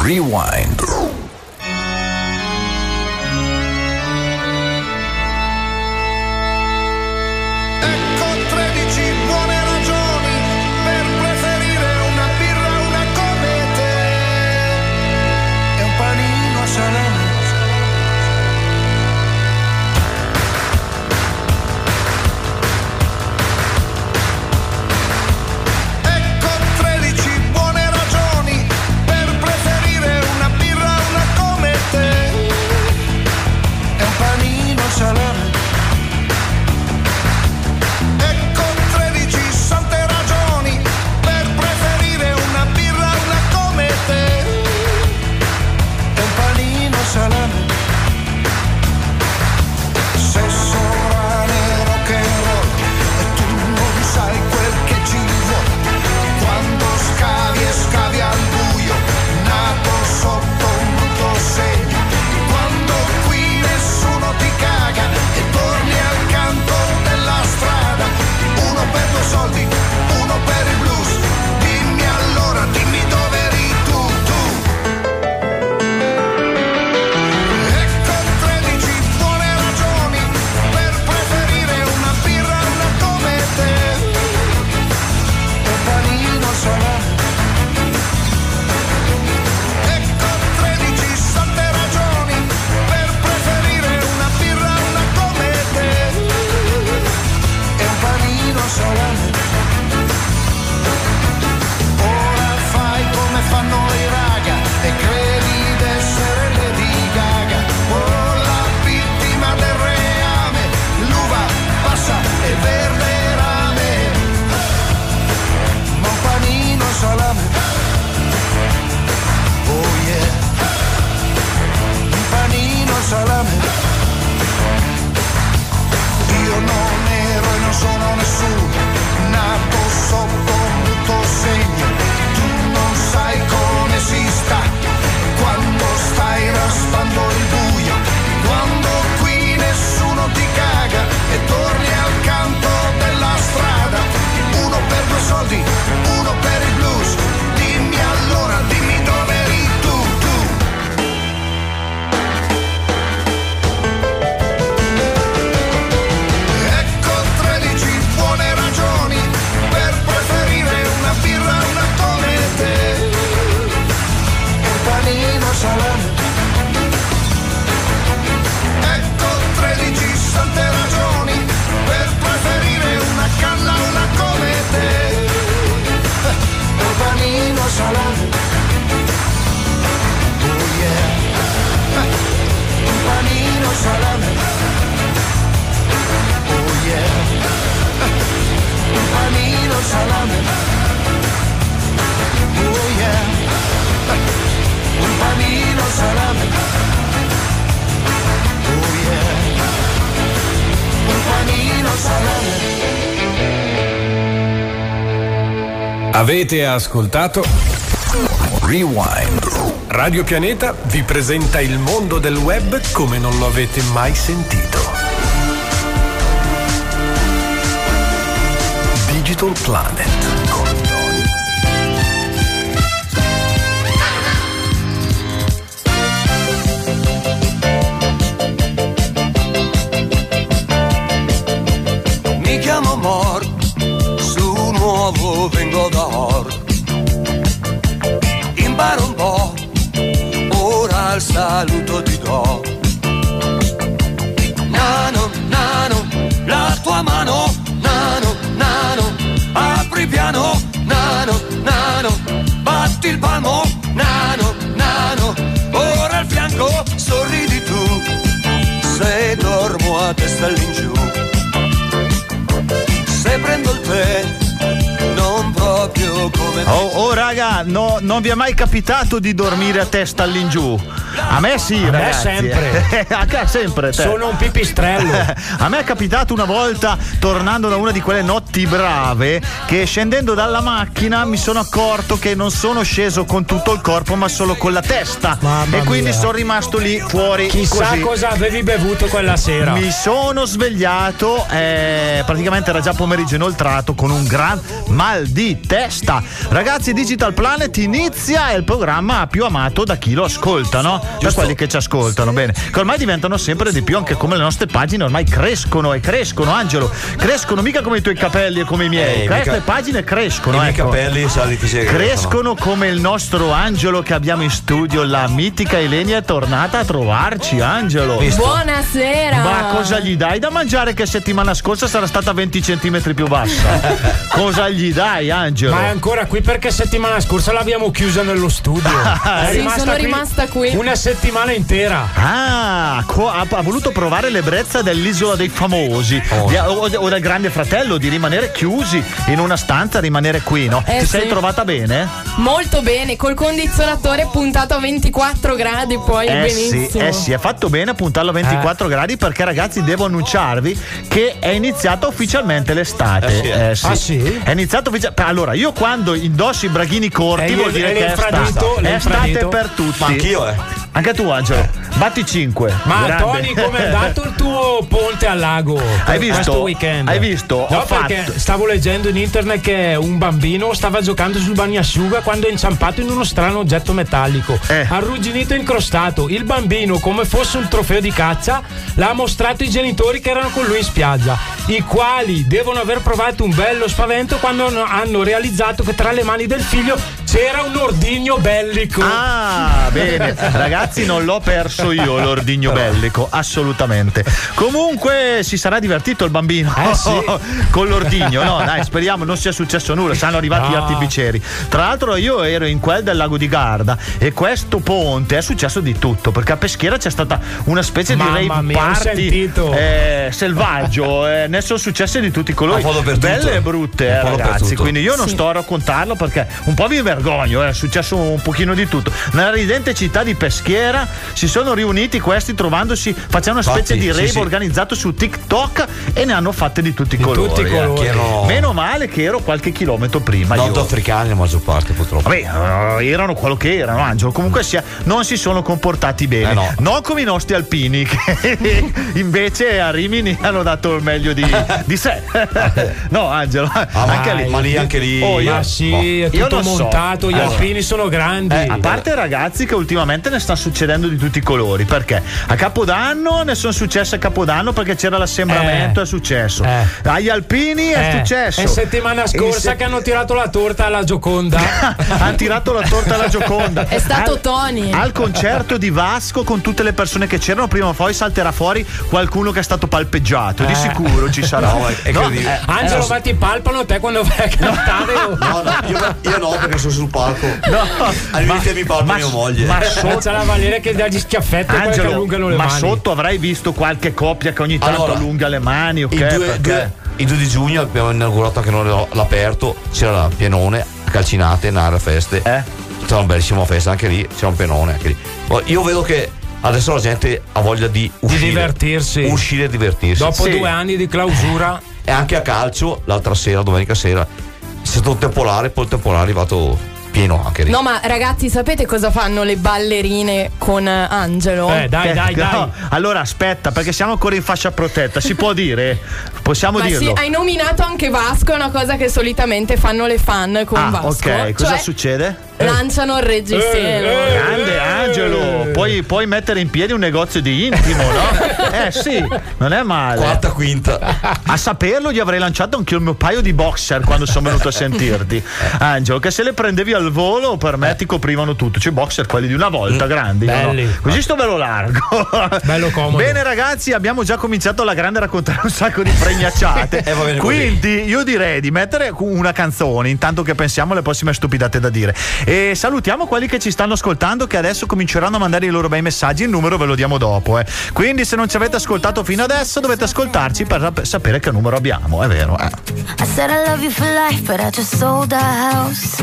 Rewind. Avete ascoltato? Rewind. Radio Pianeta vi presenta il mondo del web come non lo avete mai sentito. Digital Planet. all'ingiù. Se prendo il tè Oh, oh raga, no, non vi è mai capitato di dormire a testa all'ingiù? A me sì, a ragazzi. me sempre. a te sempre. Te. Sono un pipistrello. a me è capitato una volta, tornando da una di quelle notti brave, che scendendo dalla macchina mi sono accorto che non sono sceso con tutto il corpo, ma solo con la testa. Mamma e quindi sono rimasto lì fuori. Chissà così. cosa avevi bevuto quella sera. Mi sono svegliato, eh, praticamente era già pomeriggio inoltrato, con un gran mal di testa. Ragazzi, Digital Planet inizia è il programma più amato da chi lo ascolta, no? Giusto. Da quelli che ci ascoltano, bene. Che ormai diventano sempre di più, anche come le nostre pagine ormai crescono e crescono, Angelo. Crescono mica come i tuoi capelli e come i miei. Eh, queste mica... pagine crescono, I ecco. miei capelli soliti si Crescono come il nostro Angelo che abbiamo in studio. La mitica Elenia è tornata a trovarci, Angelo. Visto? Buonasera. Ma cosa gli dai da mangiare che settimana scorsa sarà stata 20 centimetri più bassa? cosa gli dai, Angelo? Ma è ancora qui perché settimana scorsa l'abbiamo chiusa nello studio. È Sì, sono rimasta qui. Una settimana intera. Ah, co- ha, ha voluto provare l'ebbrezza dell'isola dei famosi di- o, o del grande fratello di rimanere chiusi in una stanza, rimanere qui, no? Eh, Ti sì. sei trovata bene? Molto bene, col condizionatore puntato a 24 gradi, poi è Eh sì, benissimo. eh sì, è fatto bene a puntarlo a 24 gradi perché ragazzi devo annunciarvi che è iniziata ufficialmente l'estate. Eh sì. Ah, sì? È iniziato ufficialmente. Allora, io quando indosso i braghini corti Eh, vuol dire che è estate. È estate per tutti. Ma anch'io, eh. Anche tu, Angelo. Batti 5. Ma Grande. Tony, com'è andato il tuo ponte al lago? Hai visto? Questo weekend. Hai visto? No, Ho perché fatto- stavo leggendo in internet che un bambino stava giocando sul bagnasciuga quando è inciampato in uno strano oggetto metallico. Eh. Arrugginito e incrostato. Il bambino, come fosse un trofeo di caccia, l'ha mostrato ai genitori che erano con lui in spiaggia, i quali devono aver provato un bello spavento quando hanno- hanno realizzato che tra le mani del figlio c'era un ordigno bellico. Ah, bene. Ragazzi, non l'ho perso io l'ordigno bellico, assolutamente. Comunque si sarà divertito il bambino Eh, sì. con l'ordigno. No, dai, speriamo non sia successo nulla. Saranno arrivati gli No. artificieri. Tra l'altro, io ero in quel del lago di Garda e questo ponte è successo di tutto perché a Peschiera c'è stata una specie Mamma di rave party eh, selvaggio. eh, ne sono successe di tutti i colori, belle e brutte, eh, ragazzi. Quindi io non Sì. sto a raccontarlo perché un po' mi vergogno, eh, è successo un pochino di tutto. Nella ridente città di Peschiera si sono riuniti questi trovandosi, facendo una specie Infatti, di sì, rave sì. organizzato su TikTok e ne hanno fatte di tutti i colori. tutti i eh. colori. Che erano Meno male che ero qualche chilometro prima. nordafricani la maggior parte, purtroppo. Vabbè, eh, erano quello che erano, Angelo. Comunque sia, non si sono comportati bene. Eh no. Non come i nostri alpini, che invece a Rimini hanno dato il meglio di, di sé. no, Angelo, anche lì. ma lì anche lì- Oh, io- Ma sì, boh. è Io tutto non so. Montato, gli Allora. alpini sono grandi. Eh, a parte ragazzi che ultimamente ne sta succedendo di tutti i colori perché a Capodanno ne sono successe a Capodanno perché c'era l'assembramento Eh. è successo Eh. agli alpini è Eh, successo È settimana scorsa se- che hanno tirato la torta alla Gioconda. hanno tirato la torta alla Gioconda. È stato al, Tony. Al concerto di Vasco con tutte le persone che c'erano, prima o poi salterà fuori qualcuno che è stato palpeggiato. Di Eh. sicuro ci sarà. No, è- è credibile. eh, Angelo, ma ti palpano te quando vai a cantare? o- No, no, io, io no perché sono sul palco. no, Al limite mi ma- mia moglie. ma So, c'è la Valeria che dà gli schiaffetti e Angelo, allungano le ma mani. sotto avrai visto qualche coppia che ogni tanto Allora, allunga le mani, ok? Il 2, Perché- il 2 di giugno abbiamo inaugurato anche noi l'aperto, c'era la pienone, calcinate, nare, feste. Eh? C'era una bellissima festa anche lì, c'era un pienone anche lì. Ma Io vedo che adesso la gente ha voglia di uscire. divertirsi. Uscire e divertirsi. Dopo Sì. due anni di clausura, E anche a calcio, l'altra sera, domenica sera, è stato un temporale, poi il temporale è arrivato pieno anche lì. No, ma ragazzi, sapete cosa fanno le ballerine con eh, Angelo? eh, dai, Che- dai, dai. no, allora aspetta, perché siamo ancora in fascia protetta, si può dire? Possiamo Ma sì, dirlo? hai nominato anche Vasco, è una cosa che solitamente fanno le fan con ah, Vasco. ok, cosa Cioè, succede? Lanciano il reggiseno. Eh, eh. Grande Angelo, puoi, puoi mettere in piedi un negozio di intimo, no? Eh sì, non è male. Quarta, quinta. A saperlo gli avrei lanciato anche il mio paio di boxer quando sono venuto a sentirti. Angelo, che se le prendevi al volo per me ti coprivano tutto. C'è boxer quelli di una volta, grandi. no? belli. Così sto ve lo largo. Bello comodo. Bene ragazzi, abbiamo già cominciato alla grande a raccontare un sacco di fregnacciate. Eh. Quindi io direi di mettere una canzone intanto che pensiamo alle prossime stupidate da dire. E salutiamo quelli che ci stanno ascoltando che adesso cominceranno a mandare i loro bei messaggi. Il numero ve lo diamo dopo. eh. Quindi se non ci avete ascoltato fino adesso dovete ascoltarci per sapere che numero abbiamo. È vero. eh. I said I love you for life, but I just sold our house.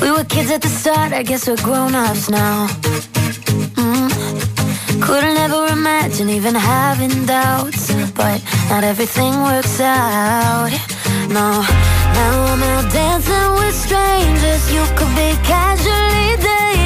We were kids at the start, I guess we're grown ups now. Mm. Couldn't ever imagine even having doubts, but not everything works out. No, now I'm out dancing with strangers. You could be casually dating,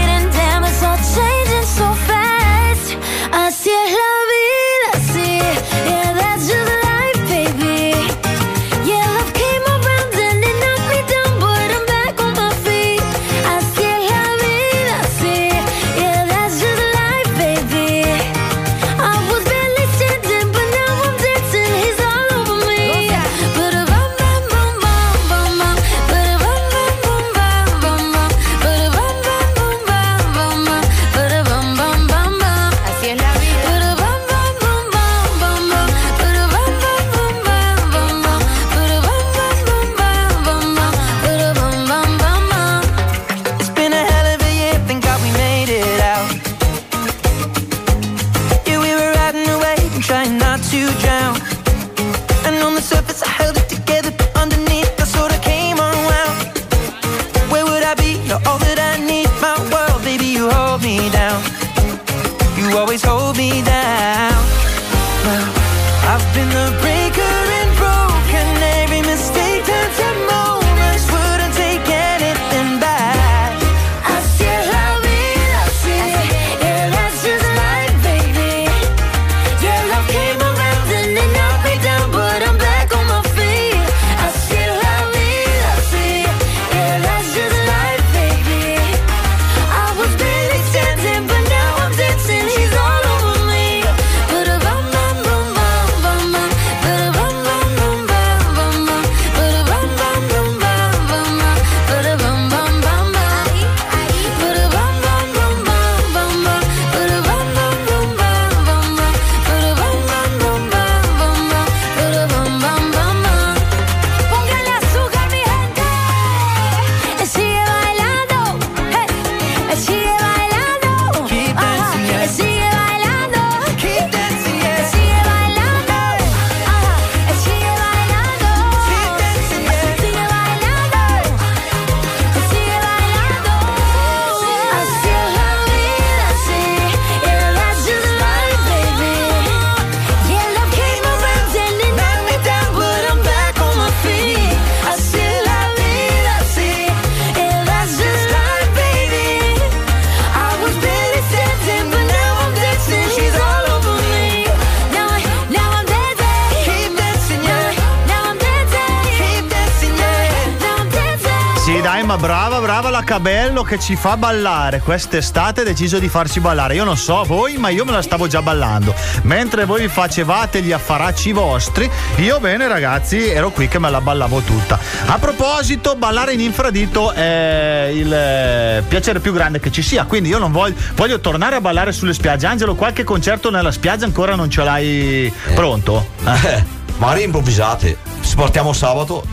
che ci fa ballare. Quest'estate ha deciso di farci ballare. Io non so voi, ma io me la stavo già ballando. Mentre voi facevate gli affaracci vostri, io bene, ragazzi, ero qui che me la ballavo tutta. A proposito, ballare in infradito è il eh, piacere più grande che ci sia. Quindi io non voglio, voglio tornare a ballare sulle spiagge. Angelo, qualche concerto nella spiaggia ancora non ce l'hai pronto? Eh, Eh, magari improvvisate. Se partiamo sabato,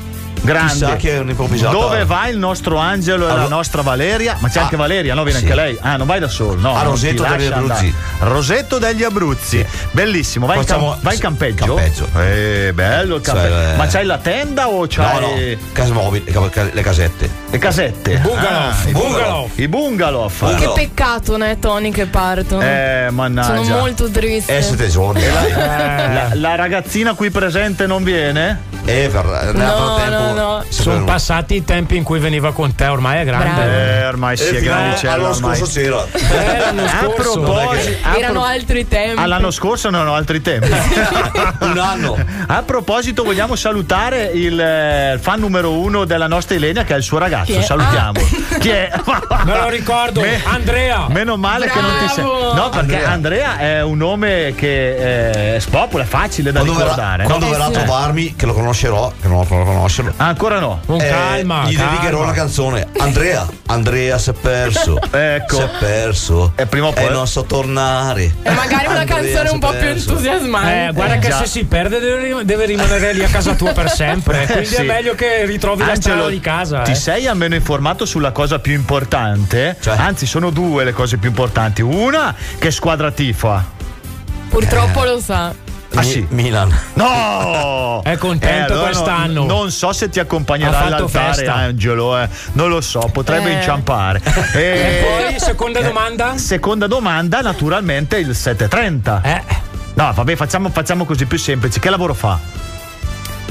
grande. chissà che è un'improvvisata. Dove va il nostro Angelo e la Allora- nostra Valeria? Ma c'è Ah, anche Valeria, no? Viene sì. anche lei. Ah, non vai da solo, no? A non Rosetto degli Abruzzi. andare. Rosetto degli Abruzzi. Bellissimo. Vai, in, Facciamo- cam- vai in campeggio? campeggio. Eh, bello il campeggio. Cioè, Ma c'hai la tenda o No, c'hai no, case mobili, le ca- le casette. le casette? Bungalow, Ah, i bungalow. I bungalow. Che No. peccato, né, Tony, che partono. Eh, mannaggia. Sono molto triste. Eh, siete giorni. dai. La, la ragazzina qui presente non viene? Eh, per, No, frattempo, no, no. Sono passati i tempi in cui veniva con te, ormai è grande. Bravo. Eh, ormai si Eh, è fino grandicella all'anno ormai. scorso c'era. Eh, l'anno A proposito, Erano altri tempi. all'anno scorso non ho altri tempi. Un anno. A proposito, vogliamo salutare il eh, fan numero uno della nostra Ilenia, che è il suo ragazzo. Chi? Salutiamo. Chi è? Me lo ricordo, Me- Andrea. Meno male che non ti sei. Bravo. No, perché Andrea. Andrea. è un nome che è spopolo, è facile da Quando verrà, ricordare. quando Eh, verrà sì. a trovarmi, che lo conoscerò, che non lo conoscerlo. Ancora no. Con eh, calma. gli calma. dedicherò una canzone. Andrea, Andrea si è perso. Ecco. Si è perso. E prima o poi- non so tornare. E magari una Andrea canzone un po' più entusiasmante. Eh, guarda Eh, che già. se si perde deve, rim- deve rimanere lì a casa tua per sempre. Quindi sì. è meglio che ritrovi la strada di casa. ti eh. sei almeno informato sulla cosa più importante? Cioè? Anzi, sono due le cose più importanti. Una, che squadra tifa? Purtroppo lo sa. Ah, sì. Milan. No! È contento no- quest'anno. non so se ti accompagnerà all'altare, festa. Angelo. eh. Non lo so, potrebbe Eh. inciampare. E E poi, seconda domanda? Seconda domanda, naturalmente il 730. Eh, No, vabbè, facciamo, facciamo così più semplice. Che lavoro fa?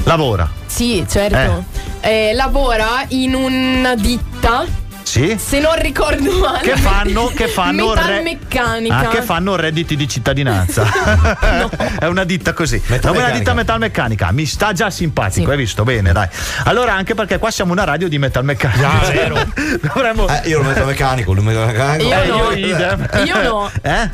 Lavora. Sì, certo. Eh, lavora in una ditta. Sì? Se non ricordo male. Che fanno, che fanno re- Metalmeccanica. Ah, che fanno redditi di cittadinanza. È una ditta così. È una Metalmeccanica. ditta metalmeccanica. Mi sta già simpatico, Sì. hai visto? Bene, dai. Allora, anche perché qua siamo una radio di metalmeccanica. Già, vero. Dovremmo. Eh, io lo metto meccanico, lui metto meccanico. Io Eh, no. io idem. Io no. Eh?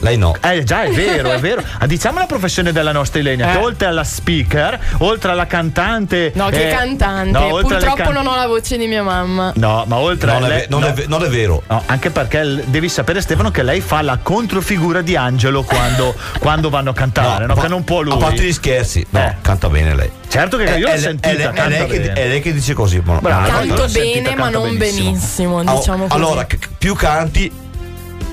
Lei no. Eh già, è vero, è vero. Ah, diciamo la professione della nostra Ilenia, Eh. che oltre alla speaker, oltre alla cantante. No, che eh, cantante. no, Purtroppo can- non ho la voce di mia mamma. No, ma oltre Non a è, lei- ve- non no. è ve- non è vero. No, anche perché l- devi sapere Stefano che lei fa la controfigura di Angelo quando, quando vanno a cantare, no, pa- che non può lui. A parte gli scherzi, no, Eh. canta bene lei. Certo che io l'ho È- è- sentita, è lei- è lei che- bene. è lei che dice così. ma- Brava. ma- Canto l'ho sentita, bene, ma non benissimo. benissimo, diciamo così. allora, c- più canti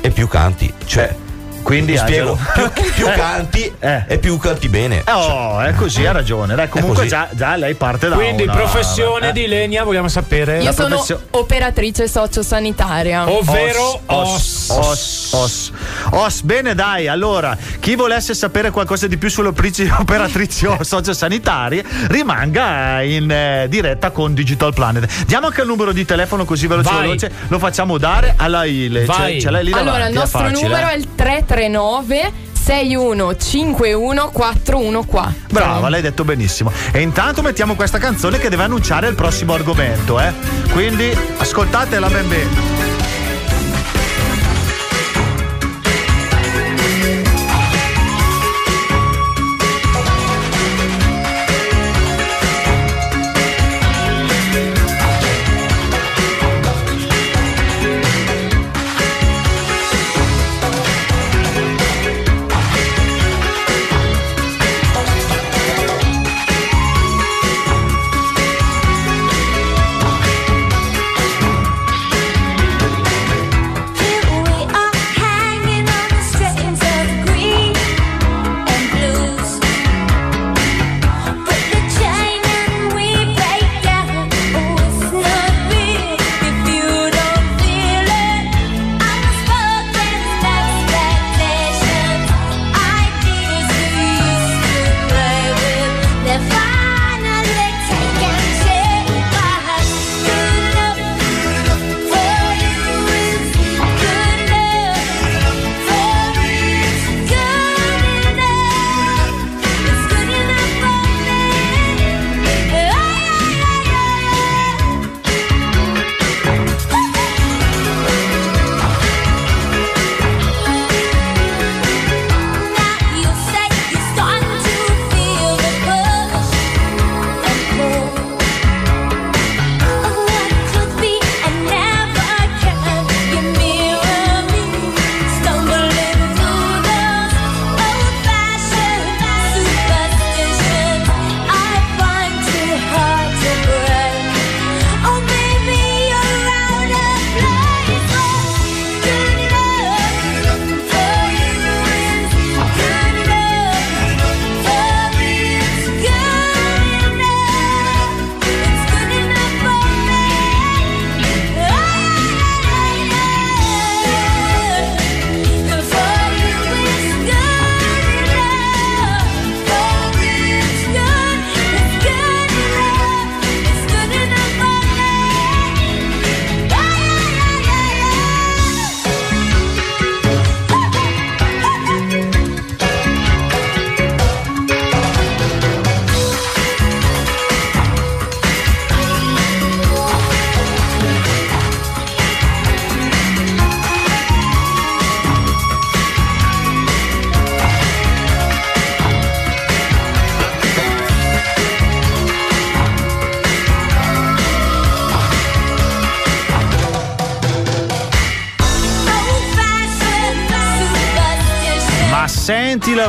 e più canti. Cioè, Quindi spiego, più, più Eh. canti Eh. e più canti bene. Oh, è così, ha ragione. Dai, comunque già, già lei parte da Quindi, una- professione eh. di Lenia, vogliamo sapere. Io La sono professio- operatrice sociosanitaria. Ovvero os, os. os, os. Os, bene dai, allora, chi volesse sapere qualcosa di più sulle operatrici o sociosanitarie, rimanga in eh, diretta con Digital Planet. Diamo anche il numero di telefono così veloce veloce, lo facciamo dare alla Ile. Vai. Ce, ce l'hai lì Allora, davanti, il nostro è facile, numero eh. è il 339 6151 414. Brava, l'hai detto benissimo. E intanto mettiamo questa canzone che deve annunciare il prossimo argomento, eh. Quindi ascoltatela ben bene.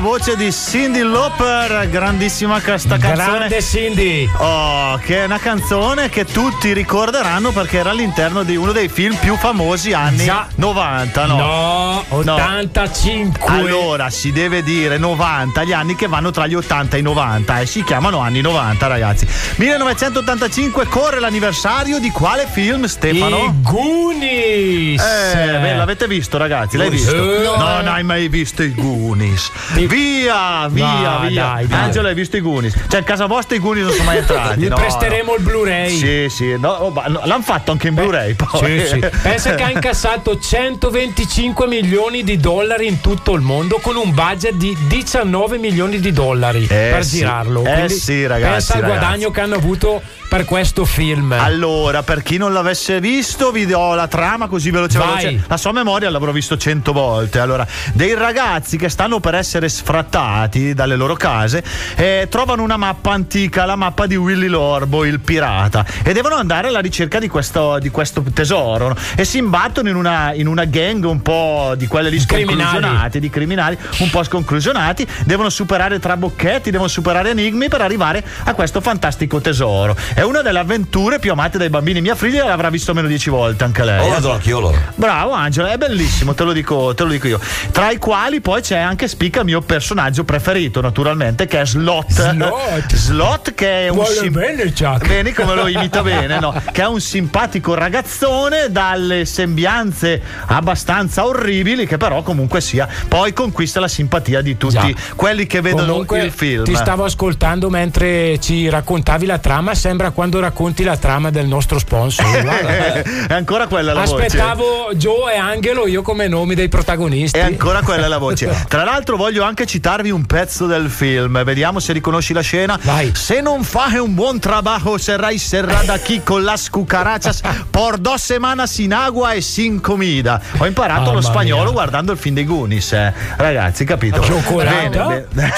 Voce di Cindy Lauper, grandissima questa canzone. Grande Cindy. Oh, che è una canzone che tutti ricorderanno perché era all'interno di uno dei film più famosi anni Già. 90, no? No, 85. Allora si deve dire 90, gli anni che vanno tra gli 80 e i 90 e si chiamano anni 90, ragazzi. 1985 corre l'anniversario di quale film, Stefano? I Goonies. Eh, beh, l'avete visto, ragazzi? L'hai visto? No. No, non hai mai visto i Goonies. Via, via, No, via. dai, dai. Angelo, hai visto i Goonies? Cioè, a casa vostra i Goonies non sono mai entrati. Gli no, presteremo il Blu-ray. Sì, sì, no, oh, no, l'hanno fatto anche in Blu-ray. Poi. Sì, sì. Pensa che ha incassato 125 milioni di dollari in tutto il mondo con un budget di 19 milioni di dollari Eh, per sì. girarlo. Eh, Quindi sì, ragazzi, Pensa al ragazzi. guadagno che hanno avuto per questo film. Allora, per chi non l'avesse visto, vi do la trama così veloce, veloce. La sua memoria l'avrò visto cento volte. Allora, dei ragazzi che stanno per essere sfrattati dalle loro case eh, trovano una mappa antica, la mappa di Willy Lorbo, il pirata, e devono andare alla ricerca di questo, di questo tesoro. no? E si imbattono in una, in una gang un po' di quelle lì sconclusionate, di criminali un po' sconclusionati, devono superare trabocchetti, devono superare enigmi per arrivare a questo fantastico tesoro. È è una delle avventure più amate dai bambini. Mia figlia l'avrà visto almeno dieci volte anche lei. Oh, eh. anch'io allora. Bravo Angelo, è bellissimo, te lo, dico, te lo dico io. Tra i quali poi c'è anche spicca il mio personaggio preferito, naturalmente, che è Slot. Slot. Slot che è un Vuole sim- bene, Chuck. Vedi come lo imita bene, no? Che è un simpatico ragazzone dalle sembianze abbastanza orribili, che però comunque sia, poi conquista la simpatia di tutti Già. quelli che vedono Comunque, il film. Ti stavo ascoltando mentre ci raccontavi la trama. Sembra quando racconti la trama del nostro sponsor. Guarda. è ancora quella la voce. Aspettavo Joe e Angelo io come nomi dei protagonisti. È ancora quella la voce. Tra l'altro voglio anche citarvi un pezzo del film. Vediamo se riconosci la scena. Vai. Se non fai un buon trabajo serrai serrada aquí con las cucarachas por dos semanas sin agua e sin comida. Ho imparato lo Mamma spagnolo mia. guardando il film dei Goonies. eh. Ragazzi, capito? Cioccolata? Bene?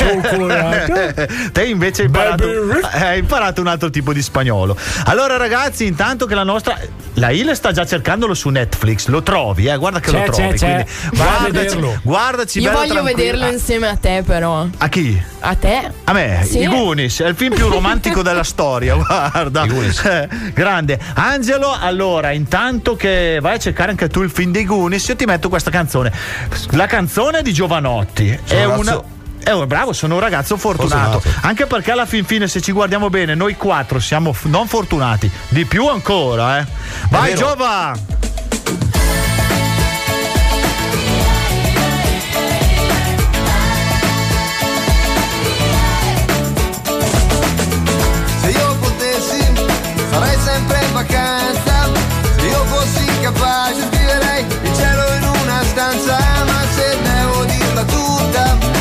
Te invece hai imparato, hai imparato un altro tipo di spagnolo. Allora ragazzi, intanto che la nostra... La Ile sta già cercandolo su Netflix, lo trovi, eh? guarda che C'è, lo trovi. c'è, c'è. guardaci, guardaci Io voglio tranquillo. vederlo insieme a te, però. A chi? A te? A me, Sì. i Goonies, è il film più romantico della storia, guarda. Eh, Grande. Angelo, allora, intanto che vai a cercare anche tu il film dei Goonies, io ti metto questa canzone. La canzone di Giovanotti. Sono è un una. È un, bravo, sono un ragazzo fortunato. Fortunato. Anche perché alla fin fine, se ci guardiamo bene, noi quattro siamo f- non fortunati. Di più ancora, eh. Vai. Giova! Se io potessi sarei sempre in vacanza Se io fossi capace scriverei il cielo in una stanza Ma se devo dirla tutta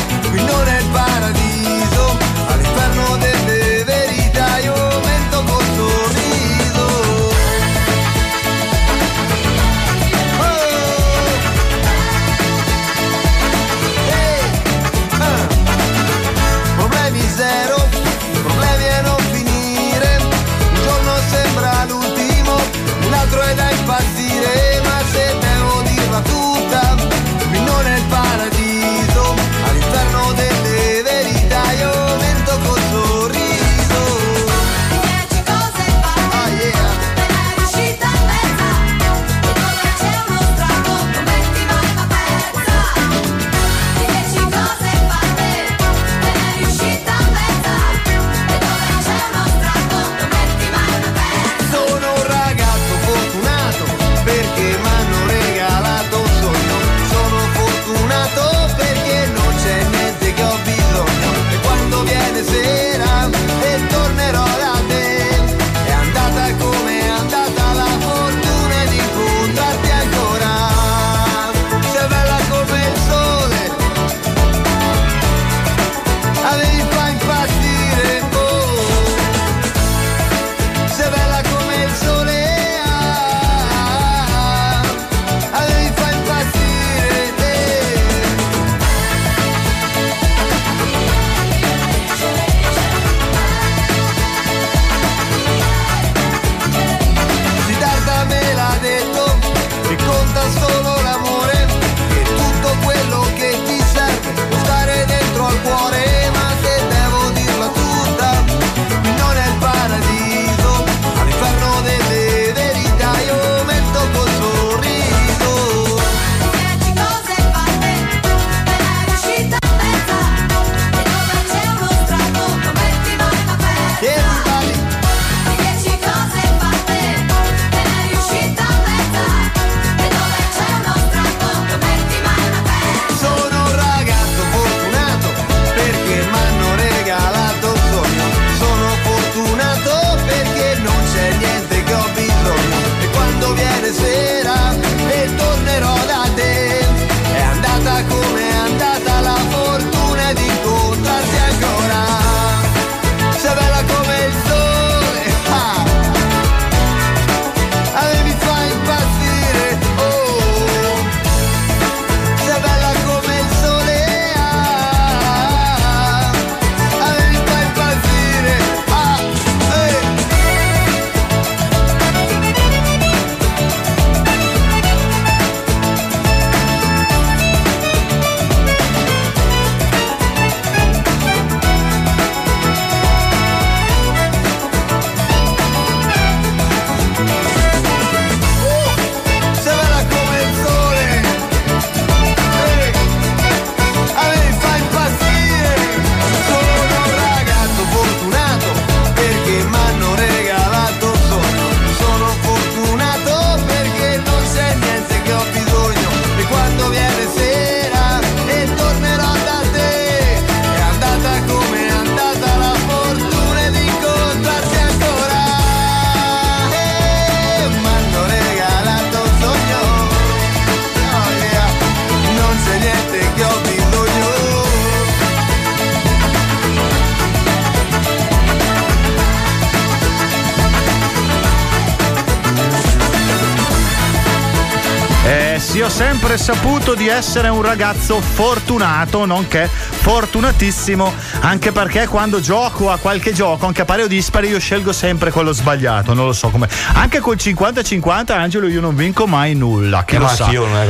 sempre saputo di essere un ragazzo fortunato, nonché fortunatissimo, anche perché quando gioco a qualche gioco, anche a pari o dispari, io scelgo sempre quello sbagliato, non lo so come. Anche col 50-50, Angelo, io non vinco mai nulla. Chi Eh, lo sa? anch'io non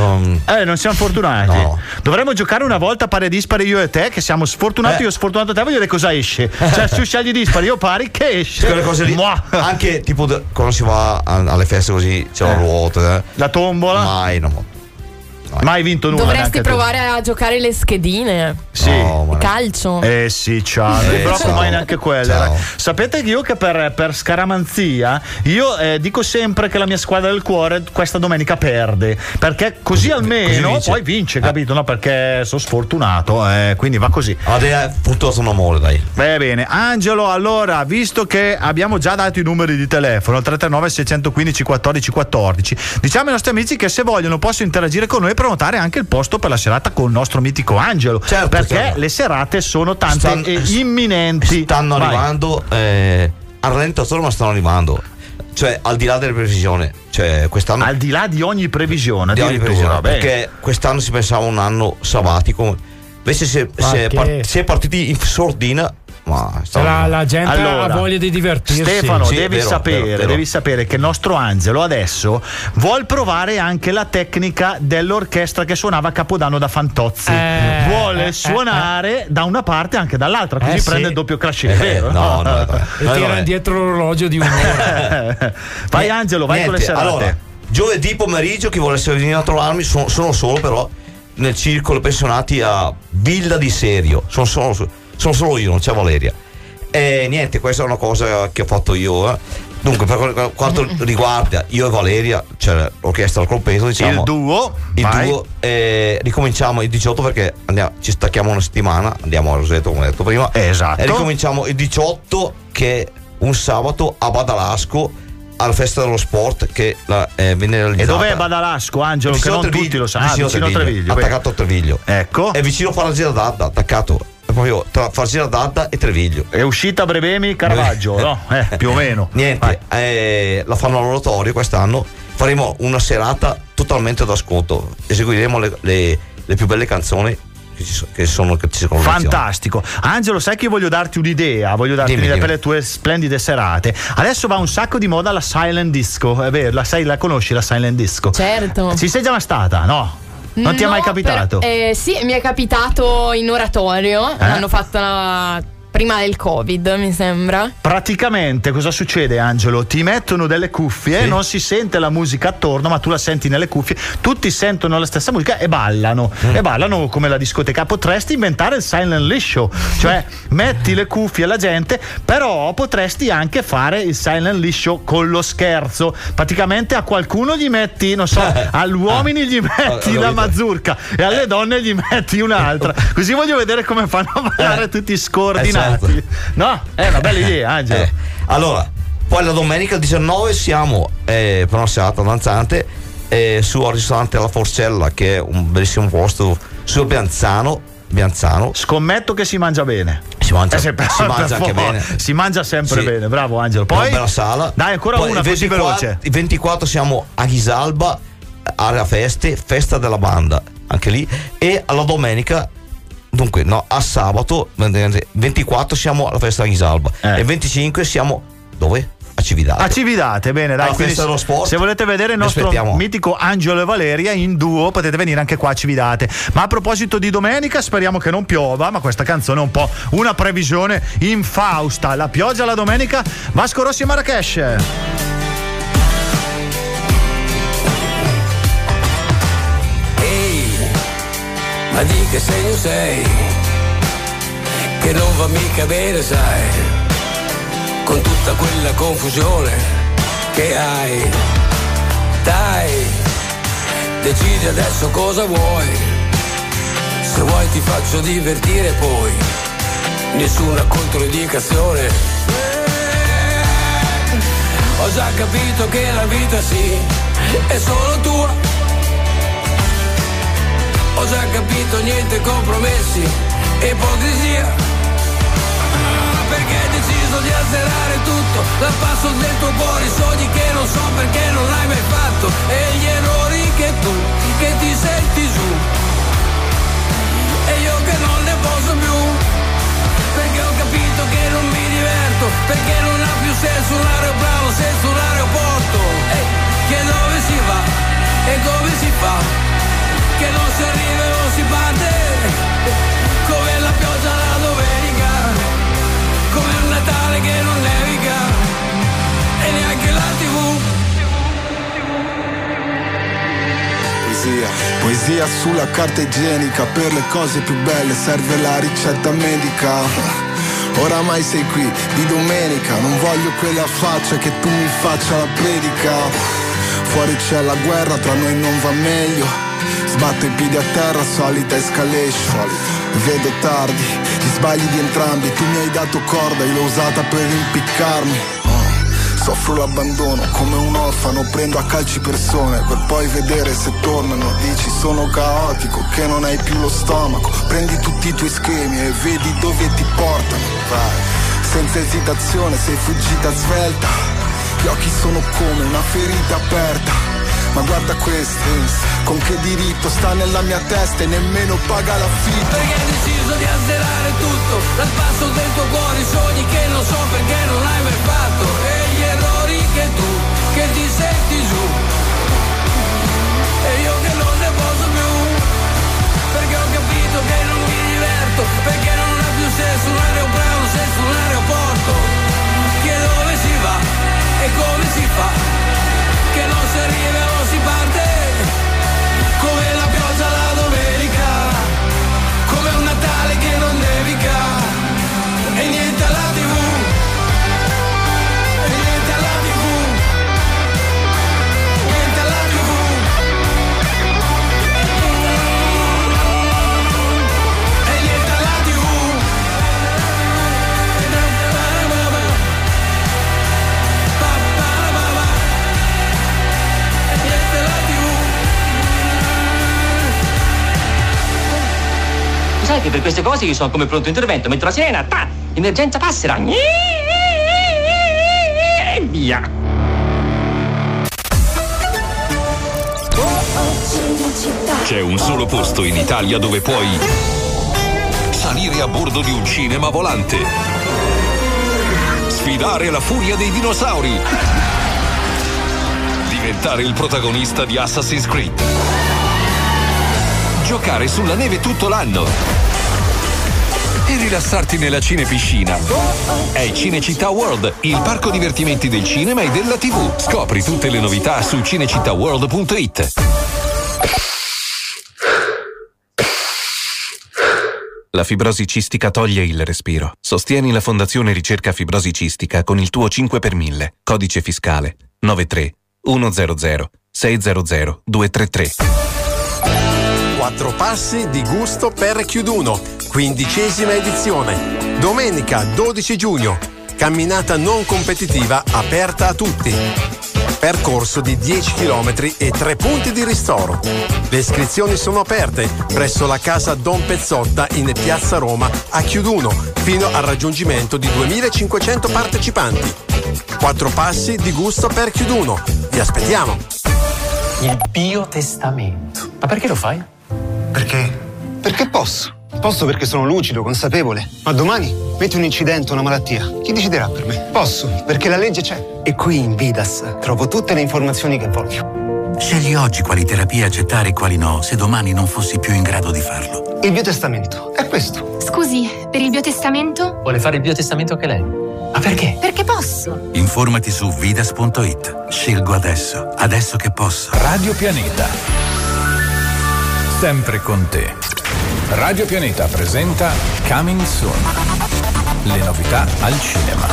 con- Eh, non siamo fortunati. No. Dovremmo giocare una volta pari e dispari io e te, che siamo sfortunati, Eh. io sfortunato te, voglio vedere cosa esce. Cioè, se tu scegli dispari, io pari, che esce? quelle cose lì Mua. anche tipo quando si va a- alle feste così c'è la Eh. ruota eh. La tombola? mai no Mai vinto nulla. Dovresti neanche tu. provare a giocare le schedine. Sì. No, Calcio. Eh sì, ciao, Eh, blocco ciao. mai neanche quelle. Ciao. Sapete che io che per, per scaramanzia, io eh, dico sempre che la mia squadra del cuore questa domenica perde. Perché così, almeno vince. poi vince, Eh. capito? No, perché sono sfortunato, eh, quindi va così. Adesso è puntato un amore dai Beh, bene, Angelo, allora, visto che abbiamo già dato i numeri di telefono, 339 615 14 14, diciamo ai nostri amici che se vogliono possono interagire con noi prenotare anche il posto per la serata con il nostro mitico Angelo. Certo, perché certo. le serate sono tante Stanno- e imminenti. stanno Vai. arrivando eh, a rallentatore ma stanno arrivando cioè al di là delle previsioni cioè quest'anno Al di là di ogni previsione, di ogni previsione beh. perché quest'anno si pensava un anno sabbatico invece si si è che- par- si è partiti in sordina ma Se la, la gente Allora, ha voglia di divertirsi. Stefano, Sì, devi vero, sapere, vero, vero. devi sapere che il nostro Angelo adesso vuol provare anche la tecnica dell'orchestra che suonava a Capodanno da Fantozzi. Eh, Vuole eh, suonare da una parte e anche dall'altra, così Eh, sì. prende il doppio crash Eh, vero? no, no, no. E No, tira vabbè. indietro l'orologio di un'ora. vai Niente, Angelo, vai con le niente, serate. Allora, giovedì pomeriggio chi volesse venire a trovarmi sono, sono solo però nel circolo pensionati a Villa di Serio. Sono solo, sono solo io, non c'è Valeria. E niente, questa è una cosa che ho fatto io. eh. Dunque, per quanto riguarda io e Valeria, cioè l'orchestra al compenso, diciamo. il duo, Il duo, eh, ricominciamo il 18 perché andiamo- ci stacchiamo una settimana, andiamo a Roseto come detto prima. Esatto. E ricominciamo il 18 che è un sabato a Badalasco alla festa dello sport che la, eh, viene E realizzata. dov'è Badalasco, Angelo? Che non Treviglio, tutti lo sanno. Ah, vicino a Treviglio. attaccato a Treviglio. Ecco. È vicino a Faragina d'Adda, attaccato. Proprio tra Faragina d'Adda e Treviglio. È uscita Brevemi Caravaggio, no? Eh, più o meno. Niente, eh, la fanno all'oratorio quest'anno. Faremo una serata totalmente d'ascolto. Eseguiremo le, le- le più belle canzoni che ci, che sono che ci sono Fantastico. Angelo, sai che io voglio darti un'idea, voglio darti un'idea per le tue splendide serate. Adesso va un sacco di moda la silent disco, è vero, la, sai, la conosci la silent disco? Certo. Ci sei già stata? No. Non ti è mai capitato? per- eh, sì, mi è capitato in oratorio. Eh? L'hanno fatta prima del Covid, mi sembra. Praticamente cosa succede Angelo? Ti mettono delle cuffie, Sì. non si sente la musica attorno, ma tu la senti nelle cuffie, tutti sentono la stessa musica e ballano. Mm. E ballano come la discoteca. Potresti inventare il silent liscio, cioè metti le cuffie alla gente, però potresti anche fare il silent liscio con lo scherzo. Praticamente a qualcuno gli metti, non so, agli uomini gli metti Ho capito. la mazurka e alle donne gli metti un'altra. Così voglio vedere come fanno a ballare tutti scordinati. Esatto. No, è una bella idea, Angelo. Eh, allora, poi la domenica 19 siamo eh, per una serata danzante eh, su al ristorante La Forcella, che è un bellissimo posto su Bianzano. Bianzano. Scommetto che si mangia bene. Si mangia, Eh, si mangia anche bene. Si mangia sempre Sì. bene, bravo Angelo. Poi, bella sala. Dai, ancora Poi una il così 24 veloce. Il 24 siamo a Ghisalba, area feste, festa della banda, anche lì. E alla domenica, dunque, no, a sabato, 24 siamo alla festa a Ghisalba. Eh. E 25 siamo dove? A Cividale. A Cividate, bene, dai. Quindi. Se volete vedere il nostro mitico Angelo e Valeria in duo, potete venire anche qua a Cividate. Ma a proposito di domenica, speriamo che non piova, ma questa canzone è un po' una previsione infausta. La pioggia la domenica, Vasco Rossi e Marrakesh. Ma di che segno sei? Che non va mica bene, sai, con tutta quella confusione che hai. Dai, decidi adesso cosa vuoi. Se vuoi ti faccio divertire poi, nessuna controindicazione. Ho già capito che la vita sì, è solo tua. Ho già capito niente compromessi, ipocrisia. Ah, perché hai deciso di azzerare tutto, la passo del tuo cuore, i sogni che non so perché non l'hai mai fatto e gli errori che tu, che ti senti giù. E io che non ne posso più, perché ho capito che non mi diverto, perché non ha più senso un aeroplano senza un aeroporto. Ehi, che dove si va? Poesia sulla carta igienica, per le cose più belle serve la ricetta medica. Oramai sei qui di domenica, non voglio quella faccia che tu mi faccia la predica. Fuori c'è la guerra, tra noi non va meglio. Sbatto i piedi a terra, solita escalation. Vedo tardi, gli sbagli di entrambi. Tu mi hai dato corda, io l'ho usata per impiccarmi. Soffro l'abbandono come un orfano, prendo a calci persone per poi vedere se tornano. Dici sono caotico, che non hai più lo stomaco. Prendi tutti i tuoi schemi e vedi dove ti portano. Vai, senza esitazione sei fuggita svelta. Gli occhi sono come una ferita aperta. Ma guarda questo, con che diritto sta nella mia testa e nemmeno paga l'affitto. Perché hai deciso di azzerare tutto Dal passo del tuo cuore i sogni che non so perché non l'hai mai fatto E gli errori che tu, che ti senti giù. E io che non ne posso più Perché ho capito che non mi diverto Perché non ha più senso un aeroplano senza un aeroporto. Che dove si va e come si fa Che non si arriva o Sai che per queste cose io sono come pronto intervento, metto la sirena, ta, emergenza passera, e via. C'è un solo posto in Italia dove puoi salire a bordo di un cinema volante, sfidare la furia dei dinosauri, diventare il protagonista di Assassin's Creed, giocare sulla neve tutto l'anno e rilassarti nella cinepiscina. È Cinecittà World, il parco divertimenti del cinema e della TV. Scopri tutte le novità su cinecittàworld.it. La fibrosi cistica toglie il respiro. Sostieni la Fondazione Ricerca Fibrosi Cistica con il tuo 5 per 1000. Codice fiscale 93 100 600 233. Quattro passi di gusto per Chiuduno, quindicesima edizione. Domenica 12 giugno, camminata non competitiva aperta a tutti. Percorso di 10 km e 3 punti di ristoro. Le iscrizioni sono aperte presso la casa Don Pezzotta in Piazza Roma a Chiuduno fino al raggiungimento di 2500 partecipanti. Quattro passi di gusto per Chiuduno. Vi aspettiamo. Il biotestamento. Ma perché lo fai? Perché? Perché posso. Posso perché sono lucido, consapevole. Ma domani metti un incidente, una malattia. Chi deciderà per me? Posso, perché la legge c'è. E qui in Vidas trovo tutte le informazioni che voglio. Scegli oggi quali terapie accettare e quali no, se domani non fossi più in grado di farlo. Il biotestamento è questo. Scusi, per il biotestamento? Vuole fare il biotestamento anche lei? Ma perché? Perché posso. Informati su vidas.it. Scelgo adesso, adesso che posso. Radio Pianeta. Sempre con te. Radio Pianeta presenta Coming Soon. Le novità al cinema.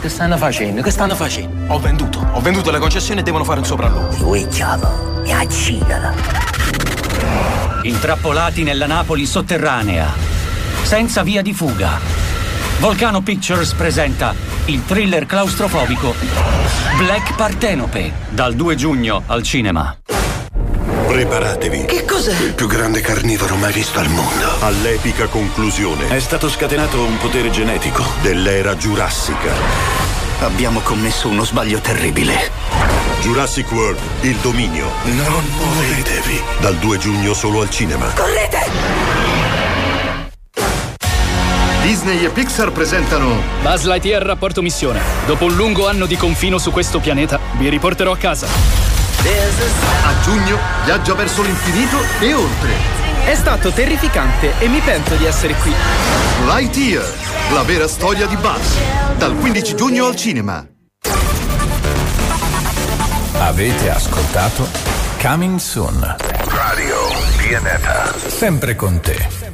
Che stanno facendo? Che stanno facendo? Ho venduto. Ho venduto la concessione e devono fare un sopralluogo. Suicciamo, mi accidala. Intrappolati nella Napoli sotterranea, senza via di fuga. Volcano Pictures presenta il thriller claustrofobico Black Partenope dal 2 giugno al cinema. Preparatevi. Che cos'è? Il più grande carnivoro mai visto al mondo. All'epica conclusione. È stato scatenato un potere genetico dell'era giurassica. Abbiamo commesso uno sbaglio terribile. Jurassic World, il dominio. Non muovetevi. Dal 2 giugno solo al cinema. Correte! Disney e Pixar presentano Buzz Lightyear rapporto missione. Dopo un lungo anno di confino su questo pianeta, vi riporterò a casa. A giugno, viaggio verso l'infinito e oltre. È stato terrificante e mi pento di essere qui. Lightyear, la vera storia di Buzz. Dal 15 giugno al cinema. Avete ascoltato Coming Soon. Radio Pianeta. Sempre con te.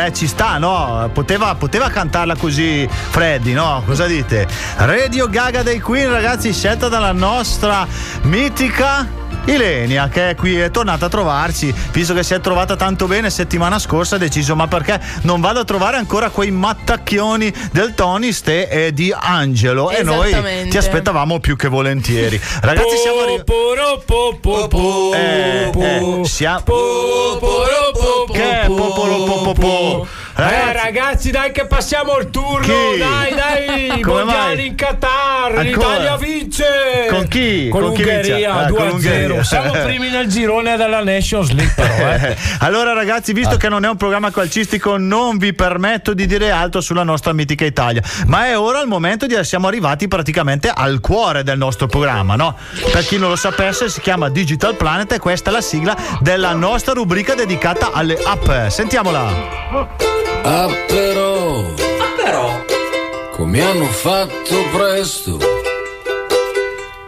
Eh, ci sta, no? Poteva, poteva cantarla così Freddy, no? Cosa dite? Radio Gaga dei Queen, ragazzi, scelta dalla nostra mitica Ilenia che è qui è tornata a trovarci visto che si è trovata tanto bene settimana scorsa ha deciso ma perché non vado a trovare ancora quei mattacchioni del Tony Ste e di Angelo e noi ti aspettavamo più che volentieri ragazzi siamo arrivati eh, eh, siamo che è popolo popopò Eh ragazzi dai che passiamo il turno Chi? Dai dai Come Mondiali mai? in Qatar Ancora? L'Italia vince Con chi? Con, Con chi vince? l'Ungheria Ah, con 2-0 l'Ungheria. Siamo primi nel girone della Nations League però eh. allora ragazzi, visto che non è un programma calcistico, non vi permetto di dire altro sulla nostra mitica Italia, ma è ora il momento di siamo arrivati praticamente al cuore del nostro programma, no? Per chi non lo sapesse, si chiama Digital Planet e questa è la sigla della nostra rubrica dedicata alle app. Sentiamola. Ah però, come hanno fatto presto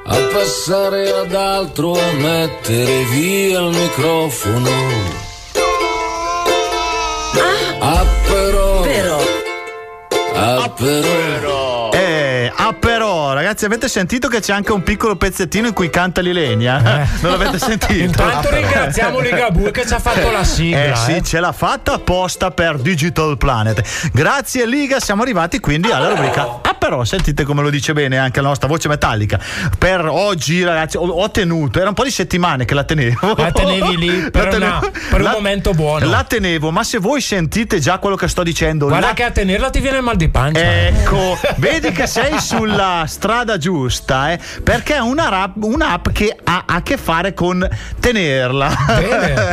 a passare ad altro, a mettere via il microfono. Ah. Però, ah però, Eh, ah però, ragazzi, avete sentito che c'è anche un piccolo pezzettino in cui canta l'Ilenia? Non l'avete sentito? Eh. Intanto ringraziamo Ligabue che ci ha fatto la sigla Eh sì, eh. ce l'ha fatta apposta per Digital Planet. Grazie Liga, siamo arrivati quindi alla rubrica. Ah però, sentite come lo dice bene anche la nostra voce metallica. Per oggi ragazzi ho, ho tenuto, era un po' di settimane che la tenevo. La tenevi lì per La una- tenevo- per un la- momento buono. La tenevo, ma se voi sentite già quello che sto dicendo, Guarda la- che a tenerla ti viene il mal di pancia Ecco, vedi che sei sulla strada giusta, eh? Perché è una rap- un'app che ha a che fare con tenerla.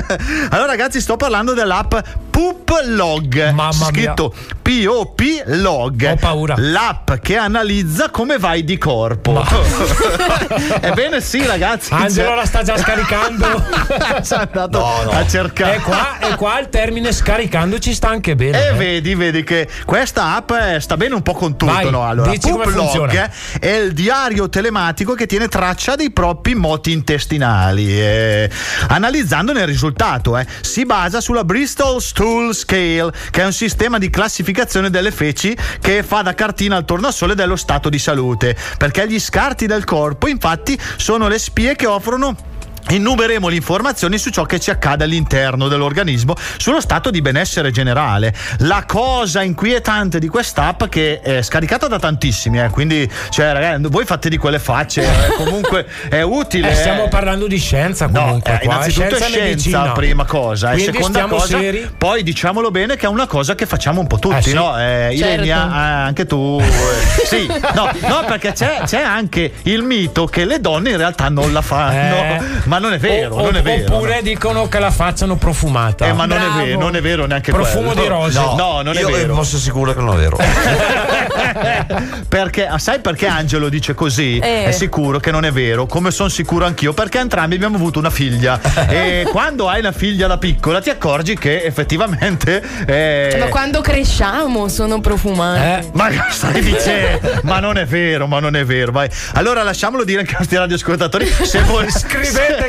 Allora, ragazzi, sto parlando dell'app Poop Log. Mamma mia. scritto P-O-P Log. Ho paura. L'app che analizza come vai di corpo. Ebbene, sì, ragazzi. Angelo c'è- la sta già scaricando è andato a cercare. E qua, e qua il termine scaricando ci sta anche bene E eh. vedi, vedi che questa app eh, sta bene un po' con tutto, Vai, no? Allora, Poop Log funziona. È il diario telematico che tiene traccia dei propri moti intestinali. eh, analizzandone il risultato, eh, si basa sulla Bristol Stool Scale, che è un sistema di classificazione delle feci che fa da cartina al tornasole dello stato di salute. Perché gli scarti del corpo, infatti, sono le spie che offrono Innumerevoli informazioni su ciò che ci accade all'interno dell'organismo, sullo stato di benessere generale. La cosa inquietante di quest'app che è scaricata da tantissimi, eh, quindi cioè, ragazzi, voi fate di quelle facce, eh, comunque è utile. Eh, stiamo eh. parlando di scienza No, comunque eh, qua, innanzitutto è scienza e scienza, medicina. prima cosa, e Quindi seconda stiamo cosa, seri. poi diciamolo bene che è una cosa che facciamo un po' tutti, Eh, sì. no? Eh, Certo. Ilenia, eh, anche tu. eh, sì, no, no, perché c'è, c'è anche il mito che le donne in realtà non la fanno, Eh. Ma non è vero, O- non è vero. Oppure dicono che la facciano profumata. Eh, ma non è, vero, non è vero neanche Profumo quello. di rose. No, no, non è Io vero. posso assicurare che non è vero. perché, ah, sai perché Angelo dice così? Eh. È sicuro che non è vero, come sono sicuro anch'io, perché entrambi abbiamo avuto una figlia. e quando hai una figlia da piccola ti accorgi che effettivamente. eh, Cioè, ma quando cresciamo sono profumati. Eh, Ma stai dicendo? ma non è vero, ma non è vero. Vai. Allora lasciamolo dire anche ai nostri radioascoltatori. Se voi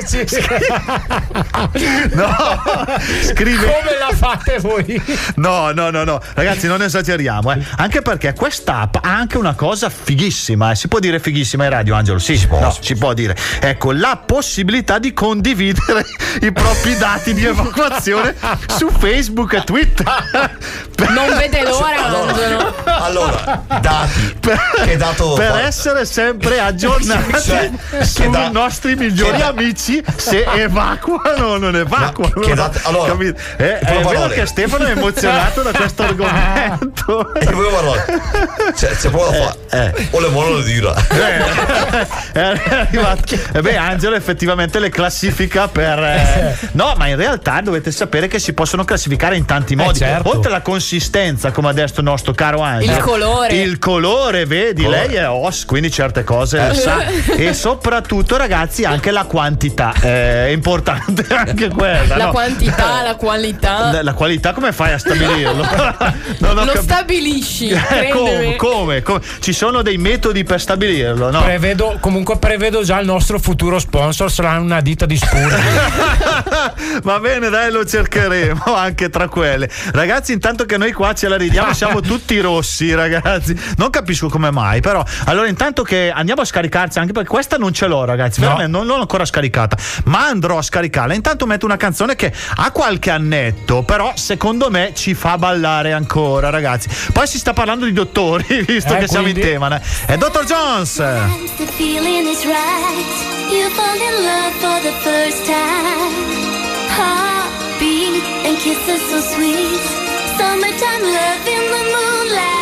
Scriveteci No, scrive. come la fate voi. No, no, no, no, ragazzi, non esageriamo, eh. Anche perché quest'app ha anche una cosa fighissima. eh. Si può dire fighissima in radio, Angelo? Sì, si può, no, si può dire. Ecco, la possibilità di condividere i propri dati di evacuazione su Facebook e Twitter. Non vede l'ora, Angelo. Allora, dati. Che dato per essere sempre aggiornati Cioè, sui da- nostri migliori che da- amici se evacuano o non evacuano. che da- allora, Capito? Eh, in è poche vero che Stefano è emozionato da questo argomento. E poi parole. Cioè, c'è poco da fare. O le buone o le dire. è arrivato. Eh beh, Angelo effettivamente le classifica per. eh, No, ma in realtà dovete sapere che si possono classificare in tanti modi. certo. Oltre alla consistenza, come ha detto il nostro caro Angelo. Il colore. Il colore, vedi, lei è os, quindi certe cose Eh. sa. E soprattutto, ragazzi, anche la quantità. Qualità, eh, è importante anche quella. La no? quantità, la qualità. La, qualità come fai a stabilirlo? Non Lo cap- stabilisci. Eh, come, come, come? Ci sono dei metodi per stabilirlo, no? Prevedo, comunque prevedo già il nostro futuro sponsor sarà una ditta di spurri. Va bene, dai, lo cercheremo anche tra quelle. Ragazzi, intanto che noi qua ce la ridiamo, siamo tutti rossi, ragazzi. Non capisco come mai, però. Allora, intanto che andiamo a scaricarci, anche perché questa non ce l'ho, ragazzi. No. Non l'ho ancora scaricata. Ma andrò a scaricarla. Intanto metto una canzone che ha qualche annetto, però secondo me ci fa ballare ancora, ragazzi. Poi si sta parlando di dottori, visto Eh, che siamo in quindi? tema. né? È Dr. Jones. The feeling is right. You fall in love for the first time. Heartbeat and kisses so sweet. Summertime love in the moonlight.